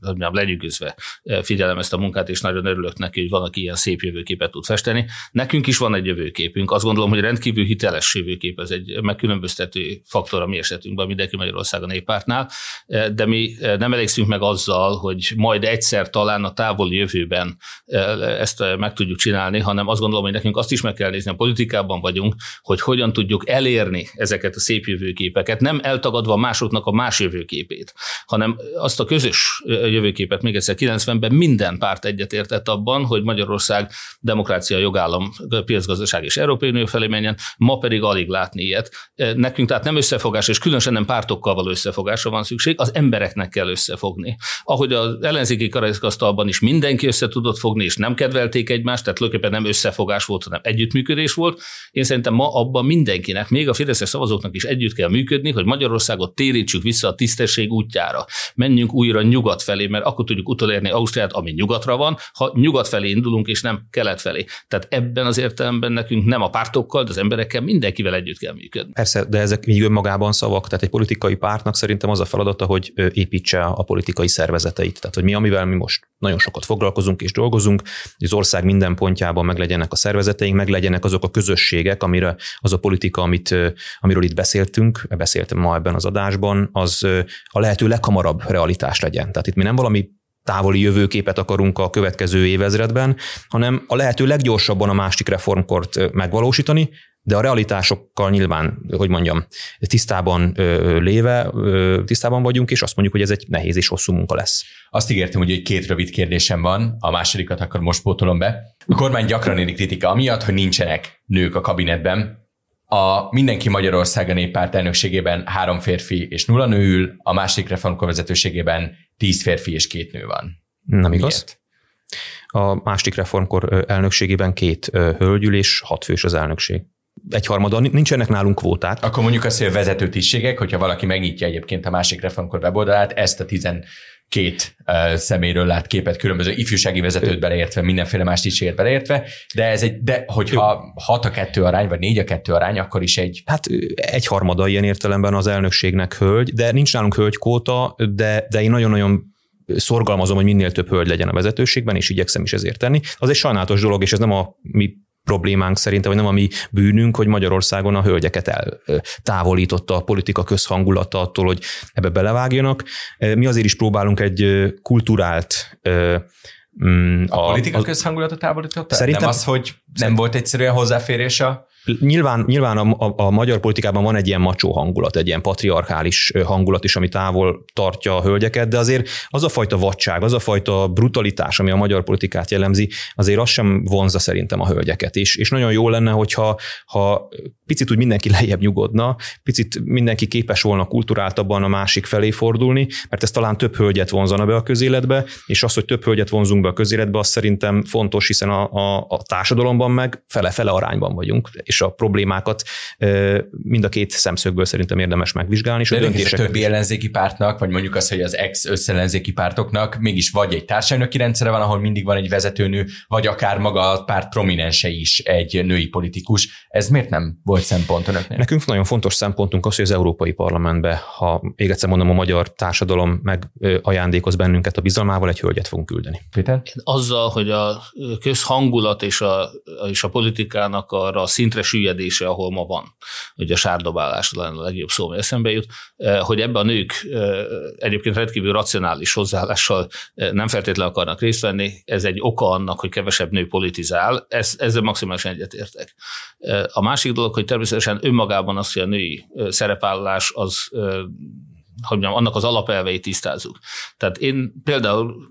mondjam, lenyűgözve figyelem ezt a munkát, és nagyon örülök neki, hogy van, aki ilyen szép jövőképet tud festeni. Nekünk is van egy jövőképünk. Azt gondolom, hogy rendkívül hiteles jövőkép, ez egy megkülönböztető faktor a mi esetünkben, mindenki Magyarországon néppártnál, de mi nem elégszünk meg azzal, hogy majd egyszer talán a távoli jövőben ezt meg tudjuk csinálni, hanem azt gondolom, hogy nekünk azt is meg kell nézni, a politikában vagyunk, hogy hogyan tudjuk elérni ezeket a szép jövőképeket, nem eltagadva másoknak a más jövőképét, hanem azt a közös jövőképet, még egyszer 90-ben minden párt egyetértett abban, hogy Magyarország demokrácia, jogállam, piacgazdaság és Európai Unió felé menjen, ma pedig alig látni ilyet. Nekünk tehát nem összefogás, és különösen nem pártokkal való összefogásra van szükség, az embereknek kell összefogni. Ahogy az ellenzéki karajkasztalban is mindenki össze tudott fogni, és nem kedvelték egymást, tehát tulajdonképpen nem összefogás volt, hanem együttműködés volt. Én szerintem ma abban mindenkinek, még a fideszes szavazóknak is együtt kell működni, hogy Magyarországot térítsük vissza a tisztesség útjára. Menjünk újra nyugat felé, mert akkor tudjuk utolérni Ausztriát, ami nyugatra van, ha nyugat felé indulunk, és nem kelet felé. Tehát ebben az értelemben nekünk nem a pártokkal, de az emberekkel mindenkivel együtt kell működni. Persze, de ezek így önmagában szavak, tehát egy politikai pártnak szerintem az a feladata, hogy építse a politikai szervezeteit. Tehát, hogy mi, amivel mi most nagyon sokat foglalkozunk és dolgozunk, hogy az ország minden pontjában meglegyenek a szervezeteink, meglegyenek azok a közösségek, amire az a politika, amit, amiről itt beszéltünk, beszéltem ma ebben az adásban, az a lehető leghamarabb realitás legyen. Tehát itt mi nem valami távoli jövőképet akarunk a következő évezredben, hanem a lehető leggyorsabban a másik reformkort megvalósítani, de a realitásokkal nyilván, hogy mondjam, tisztában léve, tisztában vagyunk, és azt mondjuk, hogy ez egy nehéz és hosszú munka lesz. Azt ígértem, hogy egy két rövid kérdésem van, a másodikat akkor most pótolom be. A kormány gyakran éri kritika amiatt, hogy nincsenek nők a kabinetben. A Mindenki Magyarország a néppárt elnökségében három férfi és nulla nő ül, a másik reformkor vezetőségében tíz férfi és két nő van. Nem igaz? Miért? A másik reformkor elnökségében két hölgyül és hat fős az elnökség egyharmada, nincsenek nálunk kvóták. Akkor mondjuk azt, hogy a vezető tisztségek, hogyha valaki megnyitja egyébként a másik reformkor weboldalát, ezt a tizen két uh, személyről lát képet, különböző ifjúsági vezetőt beleértve, mindenféle más tisztséget beleértve, de ez egy, de hogyha 6 a 2 arány, vagy 4 a 2 arány, akkor is egy... Hát egy harmada ilyen értelemben az elnökségnek hölgy, de nincs nálunk hölgykóta, de, de én nagyon-nagyon szorgalmazom, hogy minél több hölgy legyen a vezetőségben, és igyekszem is ezért tenni. Az egy sajnálatos dolog, és ez nem a mi problémánk szerintem, vagy nem a mi bűnünk, hogy Magyarországon a hölgyeket eltávolította a politika közhangulata attól, hogy ebbe belevágjanak. Mi azért is próbálunk egy kulturált mm, a, a politika a, közhangulata távolította? Szerintem, nem az, hogy nem volt egyszerűen hozzáférés a Nyilván, nyilván a, a, a magyar politikában van egy ilyen macsó hangulat, egy ilyen patriarchális hangulat is, ami távol tartja a hölgyeket, de azért az a fajta vadság, az a fajta brutalitás, ami a magyar politikát jellemzi, azért az sem vonza szerintem a hölgyeket. És, és nagyon jó lenne, hogyha ha picit úgy mindenki lejjebb nyugodna, picit mindenki képes volna kulturáltabban a másik felé fordulni, mert ez talán több hölgyet vonzana be a közéletbe, és az, hogy több hölgyet vonzunk be a közéletbe, az szerintem fontos, hiszen a, a, a társadalomban meg fele-fele arányban vagyunk, és a problémákat mind a két szemszögből szerintem érdemes megvizsgálni. És a, döntések... a többi ellenzéki pártnak, vagy mondjuk az, hogy az ex-összellenzéki pártoknak mégis vagy egy társadalmi rendszere van, ahol mindig van egy vezetőnő, vagy akár maga a párt prominense is egy női politikus. Ez miért nem volt szempont önöknél? Nekünk nagyon fontos szempontunk az, hogy az Európai Parlamentbe, ha még egyszer mondom, a magyar társadalom meg ajándékoz bennünket a bizalmával, egy hölgyet fogunk küldeni. Péter? Azzal, hogy a közhangulat és a, és a politikának arra a szintre süllyedése, ahol ma van. Ugye a sárdobálás talán a legjobb szó, ami eszembe jut, hogy ebben a nők egyébként rendkívül racionális hozzáállással nem feltétlenül akarnak részt venni, ez egy oka annak, hogy kevesebb nő politizál, ez, ezzel maximálisan egyetértek. A másik dolog, hogy természetesen önmagában az, hogy a női szerepállás az hogy mondjam, annak az alapelveit tisztázzuk. Tehát én például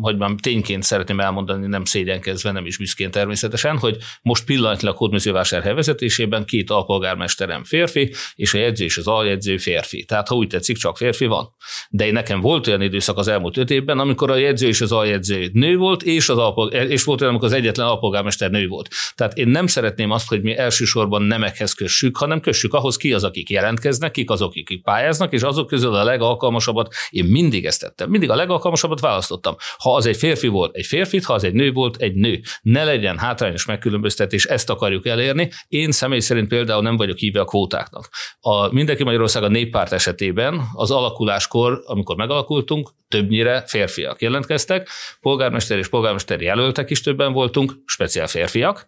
hogy már tényként szeretném elmondani, nem szégyenkezve, nem is büszkén természetesen, hogy most pillanatilag Hódműzővásárhely vezetésében két alpolgármesterem férfi, és a jegyző és az aljegyző férfi. Tehát, ha úgy tetszik, csak férfi van. De én nekem volt olyan időszak az elmúlt öt évben, amikor a jegyző és az aljegyző nő volt, és, az alpolgár, és volt olyan, amikor az egyetlen alpolgármester nő volt. Tehát én nem szeretném azt, hogy mi elsősorban nemekhez kössük, hanem kössük ahhoz, ki az, akik jelentkeznek, kik azok, akik pályáznak, és azok közül a legalkalmasabbat, én mindig ezt tettem, mindig a legalkalmasabbat választottam mondtam. Ha az egy férfi volt, egy férfit, ha az egy nő volt, egy nő. Ne legyen hátrányos megkülönböztetés, ezt akarjuk elérni. Én személy szerint például nem vagyok híve a kvótáknak. A Mindenki Magyarország a néppárt esetében az alakuláskor, amikor megalakultunk, többnyire férfiak jelentkeztek, polgármester és polgármester jelöltek is többen voltunk, speciál férfiak.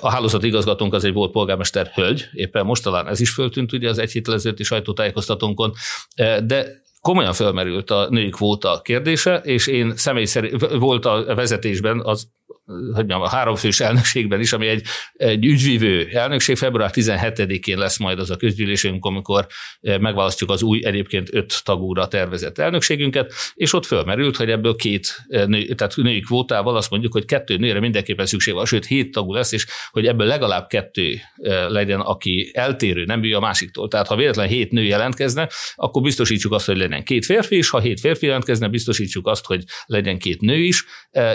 A hálózat igazgatónk az egy volt polgármester hölgy, éppen most talán ez is föltűnt ugye az egy héttel ezelőtti sajtótájékoztatónkon, de komolyan felmerült a női kvóta kérdése, és én személy szerint volt a vezetésben az hogy mondjam, a háromfős elnökségben is, ami egy, egy ügyvívő elnökség. Február 17-én lesz majd az a közgyűlésünk, amikor eh, megválasztjuk az új, egyébként öt tagúra tervezett elnökségünket, és ott fölmerült, hogy ebből két eh, nő, tehát női kvótával azt mondjuk, hogy kettő nőre mindenképpen szükség van, sőt hét tagú lesz, és hogy ebből legalább kettő eh, legyen, aki eltérő nemű a másiktól. Tehát ha véletlen hét nő jelentkezne, akkor biztosítsuk azt, hogy legyen két férfi is, ha hét férfi jelentkezne, biztosítsuk azt, hogy legyen két nő is.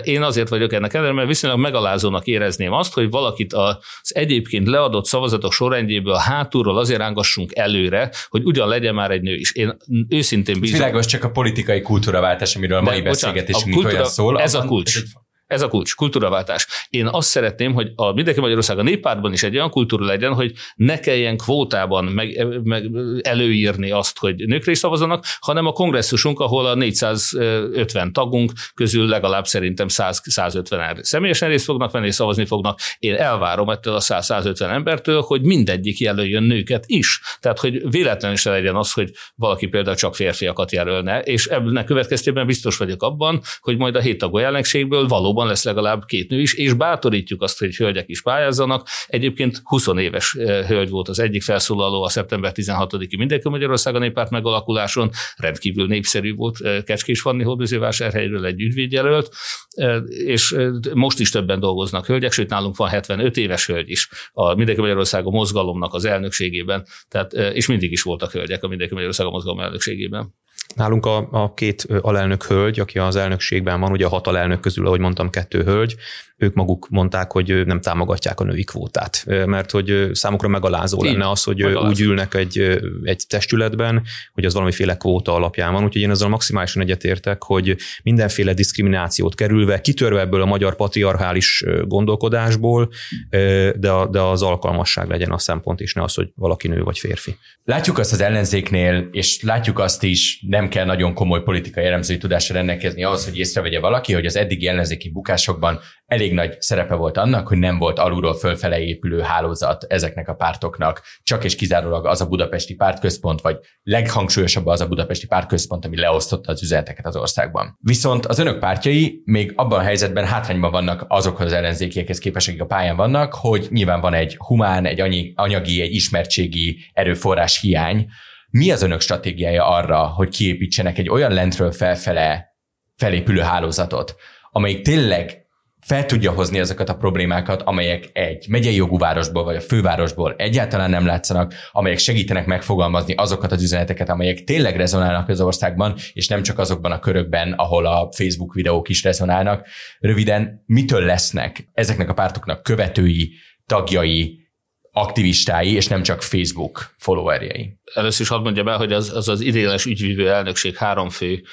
Én azért vagyok ennek ellenére, mert viszonylag megalázónak érezném azt, hogy valakit az egyébként leadott szavazatok sorrendjéből hátulról azért rángassunk előre, hogy ugyan legyen már egy nő is. Én őszintén bízom. Ez világos, csak a politikai kultúraváltás, amiről a mai beszélgetésünk olyan szól. Ez a kulcs. Ez ez a kulcs, kultúraváltás. Én azt szeretném, hogy a Mindenki Magyarország a néppártban is egy olyan kultúra legyen, hogy ne kelljen kvótában meg, meg előírni azt, hogy nőkre is szavazanak, hanem a kongresszusunk, ahol a 450 tagunk közül legalább szerintem 100-150 személyesen részt fognak venni szavazni fognak. Én elvárom ettől a 100-150 embertől, hogy mindegyik jelöljön nőket is. Tehát, hogy véletlenül se legyen az, hogy valaki például csak férfiakat jelölne, és ennek következtében biztos vagyok abban, hogy majd a hét tagú elnökségből valóban lesz legalább két nő is, és bátorítjuk azt, hogy hölgyek is pályázzanak. Egyébként 20 éves eh, hölgy volt az egyik felszólaló a szeptember 16-i Mindenki Magyarországon néppárt megalakuláson, rendkívül népszerű volt eh, Kecskés Fanni Hódműzővásárhelyről egy ügyvédjelölt, eh, és most is többen dolgoznak hölgyek, sőt nálunk van 75 éves hölgy is a Mindenki Magyarországon mozgalomnak az elnökségében, tehát, és mindig is voltak hölgyek a Mindenki Magyarországon mozgalom elnökségében. Nálunk a, a két alelnök hölgy, aki az elnökségben van, ugye a hat alelnök közül, ahogy mondtam, kettő hölgy, ők maguk mondták, hogy nem támogatják a női kvótát, mert hogy számukra megalázó Én, lenne az, hogy megalázó. úgy ülnek egy, egy testületben, hogy az valamiféle kvóta alapján van, úgyhogy én ezzel maximálisan egyetértek, hogy mindenféle diszkriminációt kerülve, kitörve ebből a magyar patriarchális gondolkodásból, de, a, de az alkalmasság legyen a szempont, és ne az, hogy valaki nő vagy férfi. Látjuk azt az ellenzéknél, és látjuk azt is, nem kell nagyon komoly politikai elemzői tudásra rendelkezni ahhoz, hogy észrevegye valaki, hogy az eddigi ellenzéki bukásokban elég nagy szerepe volt annak, hogy nem volt alulról fölfele épülő hálózat ezeknek a pártoknak, csak és kizárólag az a budapesti pártközpont, vagy leghangsúlyosabb az a budapesti pártközpont, ami leosztotta az üzeneteket az országban. Viszont az önök pártjai még abban a helyzetben hátrányban vannak azokhoz az ellenzékiekhez képest, akik a pályán vannak, hogy nyilván van egy humán, egy anyagi, egy ismertségi erőforrás hiány, mi az önök stratégiája arra, hogy kiépítsenek egy olyan lentről felfele felépülő hálózatot, amelyik tényleg fel tudja hozni azokat a problémákat, amelyek egy megyei jogú városból vagy a fővárosból egyáltalán nem látszanak, amelyek segítenek megfogalmazni azokat az üzeneteket, amelyek tényleg rezonálnak az országban, és nem csak azokban a körökben, ahol a Facebook videók is rezonálnak. Röviden, mitől lesznek ezeknek a pártoknak követői, tagjai, aktivistái, és nem csak Facebook followerjei. Először is hadd mondjam el, hogy az az, az idéles ügyvívő elnökség három fő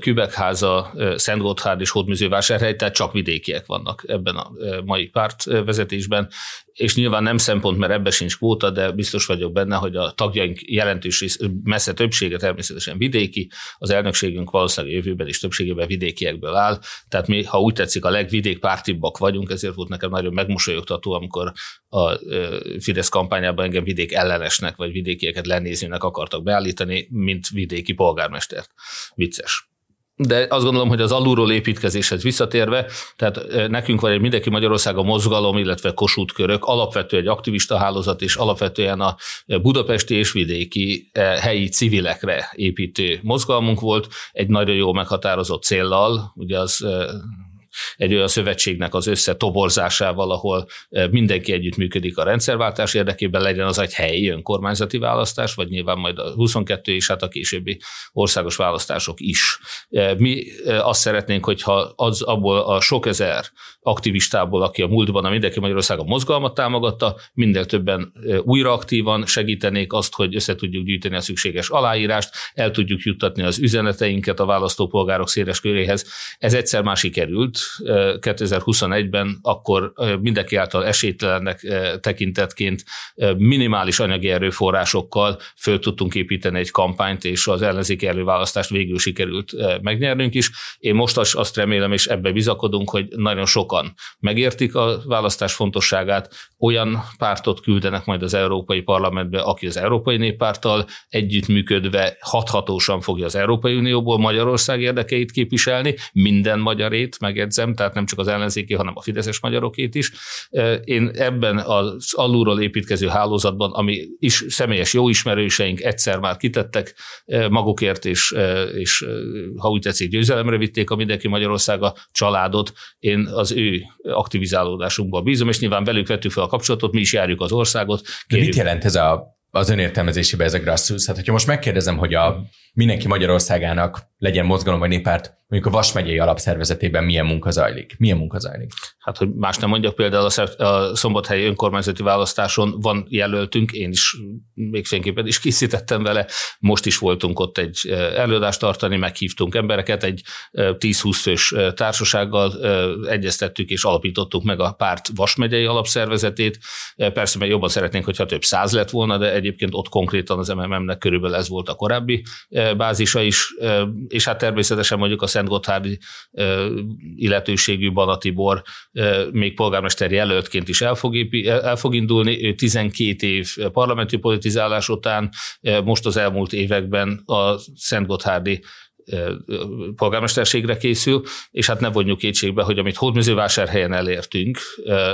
Kübekháza, Szent Gotthárd és Hódműzővásárhely, tehát csak vidékiek vannak ebben a mai pártvezetésben, és nyilván nem szempont, mert ebbe sincs kvóta, de biztos vagyok benne, hogy a tagjaink jelentős messze többsége természetesen vidéki, az elnökségünk valószínűleg jövőben is többségében vidékiekből áll, tehát mi, ha úgy tetszik, a legvidékpártibbak vagyunk, ezért volt nekem nagyon megmosolyogtató, amikor a Fidesz kampányában engem vidék ellenesnek, vagy vidékieket lenézőnek akartak beállítani, mint vidéki polgármestert. Vicces de azt gondolom, hogy az alulról építkezéshez visszatérve, tehát nekünk van egy mindenki Magyarország a mozgalom, illetve Kossuth körök, alapvetően egy aktivista hálózat, és alapvetően a budapesti és vidéki helyi civilekre építő mozgalmunk volt, egy nagyon jó meghatározott céllal, ugye az egy olyan szövetségnek az összetoborzásával, ahol mindenki együttműködik a rendszerváltás érdekében, legyen az egy helyi önkormányzati választás, vagy nyilván majd a 22 és hát a későbbi országos választások is. Mi azt szeretnénk, hogyha az abból a sok ezer aktivistából, aki a múltban a Mindenki Magyarország a mozgalmat támogatta, minél többen újra aktívan segítenék azt, hogy össze tudjuk gyűjteni a szükséges aláírást, el tudjuk juttatni az üzeneteinket a választópolgárok széles köréhez. Ez egyszer már sikerült 2021-ben, akkor mindenki által esélytelennek tekintetként minimális anyagi erőforrásokkal föl tudtunk építeni egy kampányt, és az ellenzéki előválasztást végül sikerült megnyernünk is. Én most azt remélem, és ebbe bizakodunk, hogy nagyon sokan megértik a választás fontosságát, olyan pártot küldenek majd az Európai Parlamentbe, aki az Európai Néppárttal együttműködve hathatósan fogja az Európai Unióból Magyarország érdekeit képviselni, minden magyarét, megjegyzem, tehát nem csak az ellenzéki, hanem a fideszes magyarokét is. Én ebben az alulról építkező hálózatban, ami is személyes jó ismerőseink egyszer már kitettek magukért, és, és ha úgy tetszik, győzelemre vitték a Mindenki Magyarország a családot, én az ő aktivizálódásunkban bízom, és nyilván velük vettük fel a kapcsolatot, mi is járjuk az országot. Kérjük. De mit jelent ez a az önértelmezésében ez a grassroots. Hát, hogyha most megkérdezem, hogy a mindenki Magyarországának legyen mozgalom vagy néppárt, mondjuk a Vas megyei alapszervezetében milyen munka zajlik? Milyen munka zajlik? Hát, hogy más nem mondjak, például a szombathelyi önkormányzati választáson van jelöltünk, én is még fényképpen is készítettem vele, most is voltunk ott egy előadást tartani, meghívtunk embereket, egy 10-20 fős társasággal egyeztettük és alapítottuk meg a párt Vas megyei alapszervezetét. Persze, mert jobban szeretnénk, hogyha több száz lett volna, de egyébként ott konkrétan az MMM-nek körülbelül ez volt a korábbi bázisa is, és hát természetesen mondjuk a Szent Gotthárdi illetőségű Banatibor még polgármester jelöltként is el fog, el fog indulni. Ő 12 év parlamenti politizálás után most az elmúlt években a Szent Gotthárdi polgármesterségre készül, és hát ne vonjuk kétségbe, hogy amit Hódműzővásárhelyen elértünk,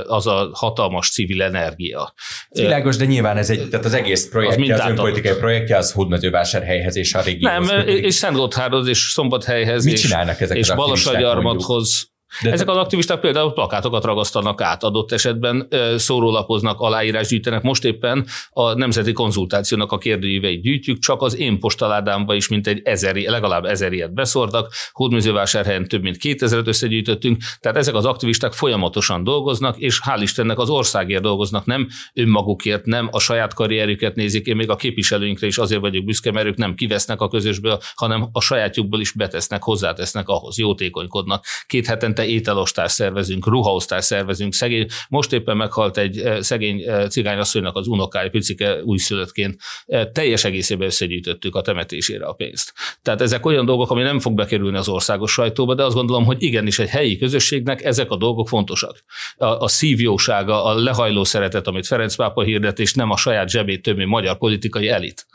az a hatalmas civil energia. Világos, de nyilván ez egy, tehát az egész projektje, az, az önpolitikai projektje az Hódműzővásárhelyhez és a régióhoz. Nem, és Szent Gotthardhoz és Szombathelyhez Mit és, ezek és Balasagyarmathoz de Ezek az aktivisták például plakátokat ragasztanak át, adott esetben szórólapoznak, aláírás gyűjtenek. Most éppen a nemzeti konzultációnak a kérdőíveit gyűjtjük, csak az én postaládámba is mintegy ezeri, legalább ezer ilyet beszortak, Hódműzővásárhelyen több mint 2000 összegyűjtöttünk, tehát ezek az aktivisták folyamatosan dolgoznak, és hál' Istennek az országért dolgoznak, nem önmagukért, nem a saját karrierüket nézik, én még a képviselőinkre is azért vagyok büszke, mert ők nem kivesznek a közösből, hanem a sajátjukból is betesznek, hozzátesznek ahhoz, jótékonykodnak. Két hetente ételosztást szervezünk, ruhaosztást szervezünk. Szegény, most éppen meghalt egy eh, szegény eh, cigányasszonynak az unokája, picike újszülöttként. Eh, teljes egészében összegyűjtöttük a temetésére a pénzt. Tehát ezek olyan dolgok, ami nem fog bekerülni az országos sajtóba, de azt gondolom, hogy igenis egy helyi közösségnek ezek a dolgok fontosak. A, a szívjósága, a lehajló szeretet, amit Ferenc pápa hirdet, és nem a saját zsebét tömő magyar politikai elit.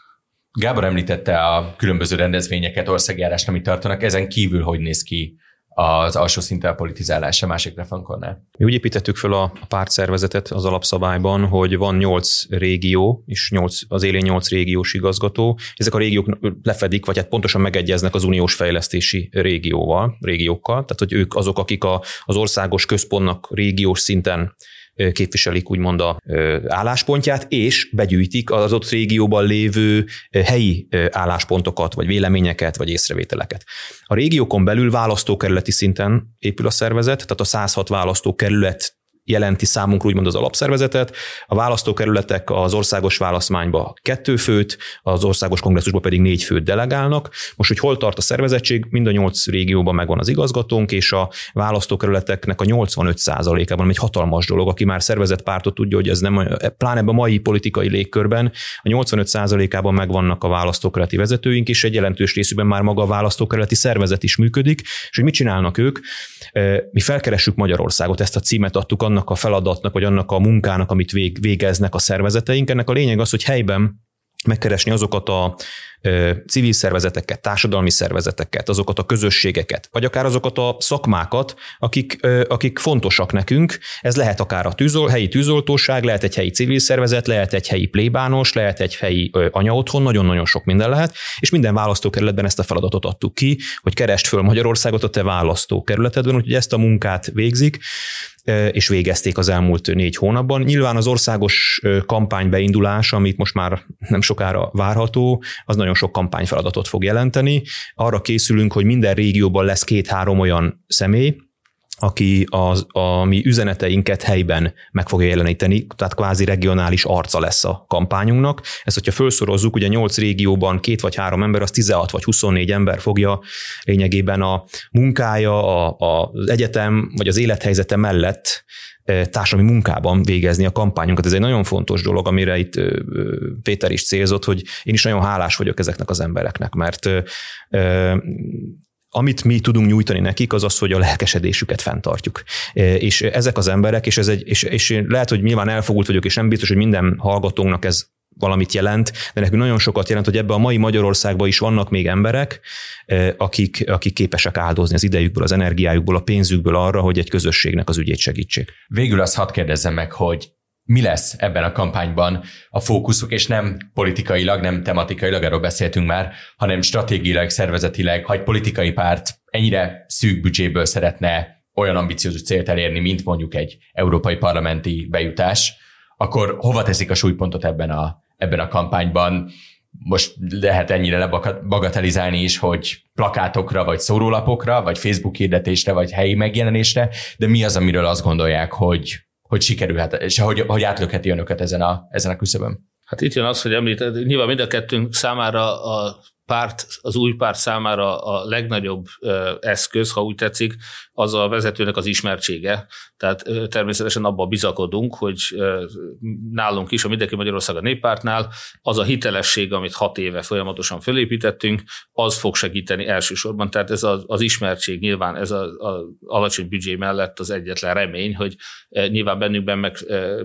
Gábor említette a különböző rendezvényeket, országjárást, amit tartanak. Ezen kívül hogy néz ki az alsó szinttel a politizálása másik refankonnál. Mi úgy építettük föl a pártszervezetet az alapszabályban, hogy van nyolc régió, és nyolc, az élén nyolc régiós igazgató. Ezek a régiók lefedik, vagy hát pontosan megegyeznek az uniós fejlesztési régióval, régiókkal, tehát hogy ők azok, akik a, az országos központnak régiós szinten képviselik úgymond a álláspontját, és begyűjtik az ott régióban lévő helyi álláspontokat, vagy véleményeket, vagy észrevételeket. A régiókon belül választókerületi szinten épül a szervezet, tehát a 106 választókerület jelenti számunkra úgymond az alapszervezetet. A választókerületek az országos választmányba kettő főt, az országos kongresszusba pedig négy főt delegálnak. Most, hogy hol tart a szervezettség, mind a nyolc régióban megvan az igazgatónk, és a választókerületeknek a 85%-ában, egy hatalmas dolog, aki már szervezett pártot tudja, hogy ez nem, pláne a mai politikai légkörben, a 85%-ában megvannak a választókerületi vezetőink, és egy jelentős részükben már maga a választókerületi szervezet is működik, és hogy mit csinálnak ők? Mi felkeressük Magyarországot, ezt a címet adtuk annak a feladatnak, vagy annak a munkának, amit végeznek a szervezeteink. Ennek a lényeg az, hogy helyben megkeresni azokat a civil szervezeteket, társadalmi szervezeteket, azokat a közösségeket, vagy akár azokat a szakmákat, akik, akik fontosak nekünk. Ez lehet akár a tűzol, helyi tűzoltóság, lehet egy helyi civil szervezet, lehet egy helyi plébános, lehet egy helyi anyaotthon, nagyon-nagyon sok minden lehet, és minden választókerületben ezt a feladatot adtuk ki, hogy kerest föl Magyarországot a te választókerületedben, úgyhogy ezt a munkát végzik és végezték az elmúlt négy hónapban. Nyilván az országos kampány beindulás, amit most már nem sokára várható, az nagyon sok kampányfeladatot fog jelenteni. Arra készülünk, hogy minden régióban lesz két-három olyan személy, aki az, a mi üzeneteinket helyben meg fogja jeleníteni, tehát kvázi regionális arca lesz a kampányunknak. Ezt, hogyha felszorozzuk, ugye 8 régióban két vagy három ember, az 16 vagy 24 ember fogja lényegében a munkája, a, a, az egyetem vagy az élethelyzete mellett e, társadalmi munkában végezni a kampányunkat. Ez egy nagyon fontos dolog, amire itt Péter is célzott, hogy én is nagyon hálás vagyok ezeknek az embereknek, mert amit mi tudunk nyújtani nekik, az az, hogy a lelkesedésüket fenntartjuk. E, és ezek az emberek, és, ez egy, és, és lehet, hogy nyilván elfogult vagyok, és nem biztos, hogy minden hallgatónknak ez valamit jelent, de nekünk nagyon sokat jelent, hogy ebben a mai Magyarországban is vannak még emberek, e, akik, akik képesek áldozni az idejükből, az energiájukból, a pénzükből arra, hogy egy közösségnek az ügyét segítsék. Végül azt hadd kérdezzem meg, hogy mi lesz ebben a kampányban a fókuszuk, és nem politikailag, nem tematikailag, arról beszéltünk már, hanem stratégiailag, szervezetileg, ha egy politikai párt ennyire szűk büdzséből szeretne olyan ambiciózus célt elérni, mint mondjuk egy európai parlamenti bejutás, akkor hova teszik a súlypontot ebben a, ebben a kampányban? Most lehet ennyire lebagatelizálni is, hogy plakátokra, vagy szórólapokra, vagy Facebook hirdetésre, vagy helyi megjelenésre, de mi az, amiről azt gondolják, hogy hogy sikerülhet, és hogy, hogy átlökheti önöket ezen a, ezen a küszöbön. Hát itt jön az, hogy említed, nyilván mind a kettőnk számára a párt, az új párt számára a legnagyobb eszköz, ha úgy tetszik, az a vezetőnek az ismertsége. Tehát természetesen abban bizakodunk, hogy nálunk is, a Mindenki Magyarország a néppártnál, az a hitelesség, amit hat éve folyamatosan felépítettünk, az fog segíteni elsősorban. Tehát ez az, az ismertség nyilván, ez az alacsony büdzsé mellett az egyetlen remény, hogy nyilván bennünkben, meg,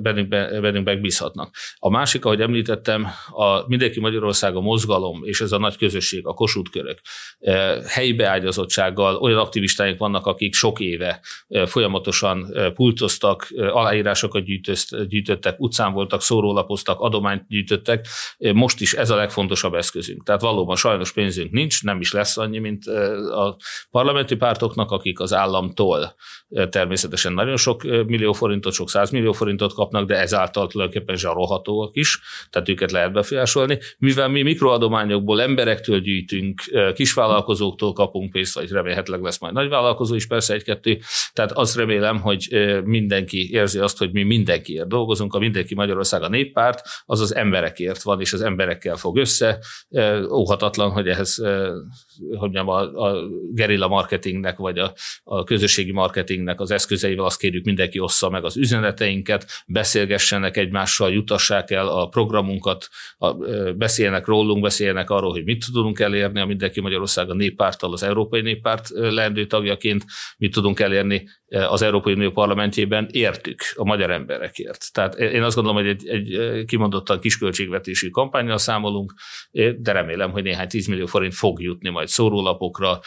bennünkben, bennünk megbízhatnak. A másik, ahogy említettem, a Mindenki Magyarország a mozgalom, és ez a nagy közösség, a kosútkörök, helyi beágyazottsággal olyan aktivistáink vannak, akik sok éve folyamatosan pultoztak, aláírásokat gyűjtöttek, utcán voltak, szórólapoztak, adományt gyűjtöttek. Most is ez a legfontosabb eszközünk. Tehát valóban sajnos pénzünk nincs, nem is lesz annyi, mint a parlamenti pártoknak, akik az államtól természetesen nagyon sok millió forintot, sok százmillió forintot kapnak, de ezáltal tulajdonképpen zsarolhatóak is, tehát őket lehet befolyásolni. Mivel mi mikroadományokból emberektől gyűjtünk, kisvállalkozóktól kapunk pénzt, vagy remélhetőleg lesz majd nagyvállalkozó is persze egy-kettő, tehát azt remélem, hogy mindenki érzi azt, hogy mi mindenkiért dolgozunk, a Mindenki Magyarország a néppárt, az az emberekért van, és az emberekkel fog össze. Óhatatlan, hogy ehhez hogy mondjam, a, a gerilla marketingnek, vagy a, a közösségi marketingnek az eszközeivel azt kérjük, mindenki ossza meg az üzeneteinket, beszélgessenek egymással, jutassák el a programunkat, a, beszélnek rólunk, beszélnek arról, hogy mit tudunk elérni, a Mindenki Magyarország a néppárttal, az Európai Néppárt leendő tagjaként, mit tudunk elérni az Európai Unió parlamentjében, értük a magyar emberekért. Tehát én azt gondolom, hogy egy, egy kimondottan kisköltségvetési kampányra számolunk, de remélem, hogy néhány tízmillió forint fog jutni majd szórólapokra,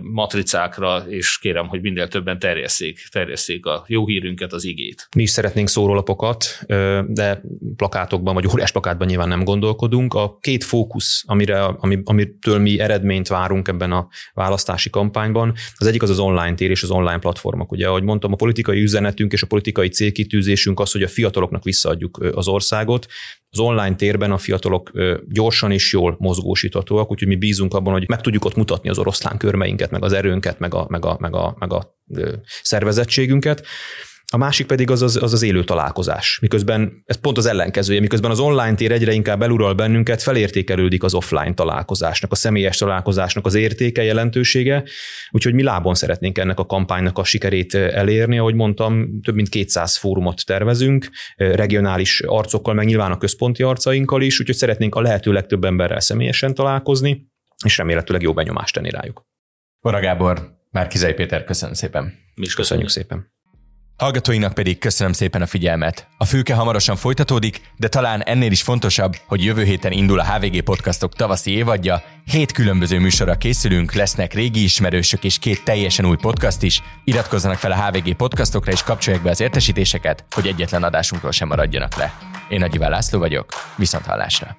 matricákra, és kérem, hogy minél többen terjesszék, terjesszék a jó hírünket, az igét. Mi is szeretnénk szórólapokat, de plakátokban, vagy óriás plakátban nyilván nem gondolkodunk. A két fókusz, amire, ami, amitől mi eredményt várunk ebben a választási kampányban, az egyik az az online tér és az online platformok. Ugye, ahogy mondtam, a politikai üzenetünk és a politikai célkitűzésünk az, hogy a fiataloknak visszaadjuk az országot, az online térben a fiatalok gyorsan és jól mozgósíthatóak, úgyhogy mi bízunk abban, hogy meg tudjuk ott mutatni az oroszlán körmeinket, meg az erőnket, meg a, meg a, meg a, meg a szervezettségünket. A másik pedig az az, az az élő találkozás, miközben ez pont az ellenkezője, miközben az online tér egyre inkább elural bennünket, felértékelődik az offline találkozásnak, a személyes találkozásnak az értéke, jelentősége, úgyhogy mi lábon szeretnénk ennek a kampánynak a sikerét elérni, ahogy mondtam, több mint 200 fórumot tervezünk, regionális arcokkal, meg nyilván a központi arcainkkal is, úgyhogy szeretnénk a lehető legtöbb emberrel személyesen találkozni, és remélhetőleg jó benyomást tenni rájuk. Vara Gábor, Márkizai Péter, köszönöm szépen. Mi is köszönjük, köszönjük szépen. Hallgatóinknak pedig köszönöm szépen a figyelmet. A főke hamarosan folytatódik, de talán ennél is fontosabb, hogy jövő héten indul a HVG podcastok tavaszi évadja. Hét különböző műsorra készülünk, lesznek régi ismerősök és két teljesen új podcast is. Iratkozzanak fel a HVG podcastokra és kapcsolják be az értesítéseket, hogy egyetlen adásunkról sem maradjanak le. Én Nagy Iván László vagyok, viszont hallásra.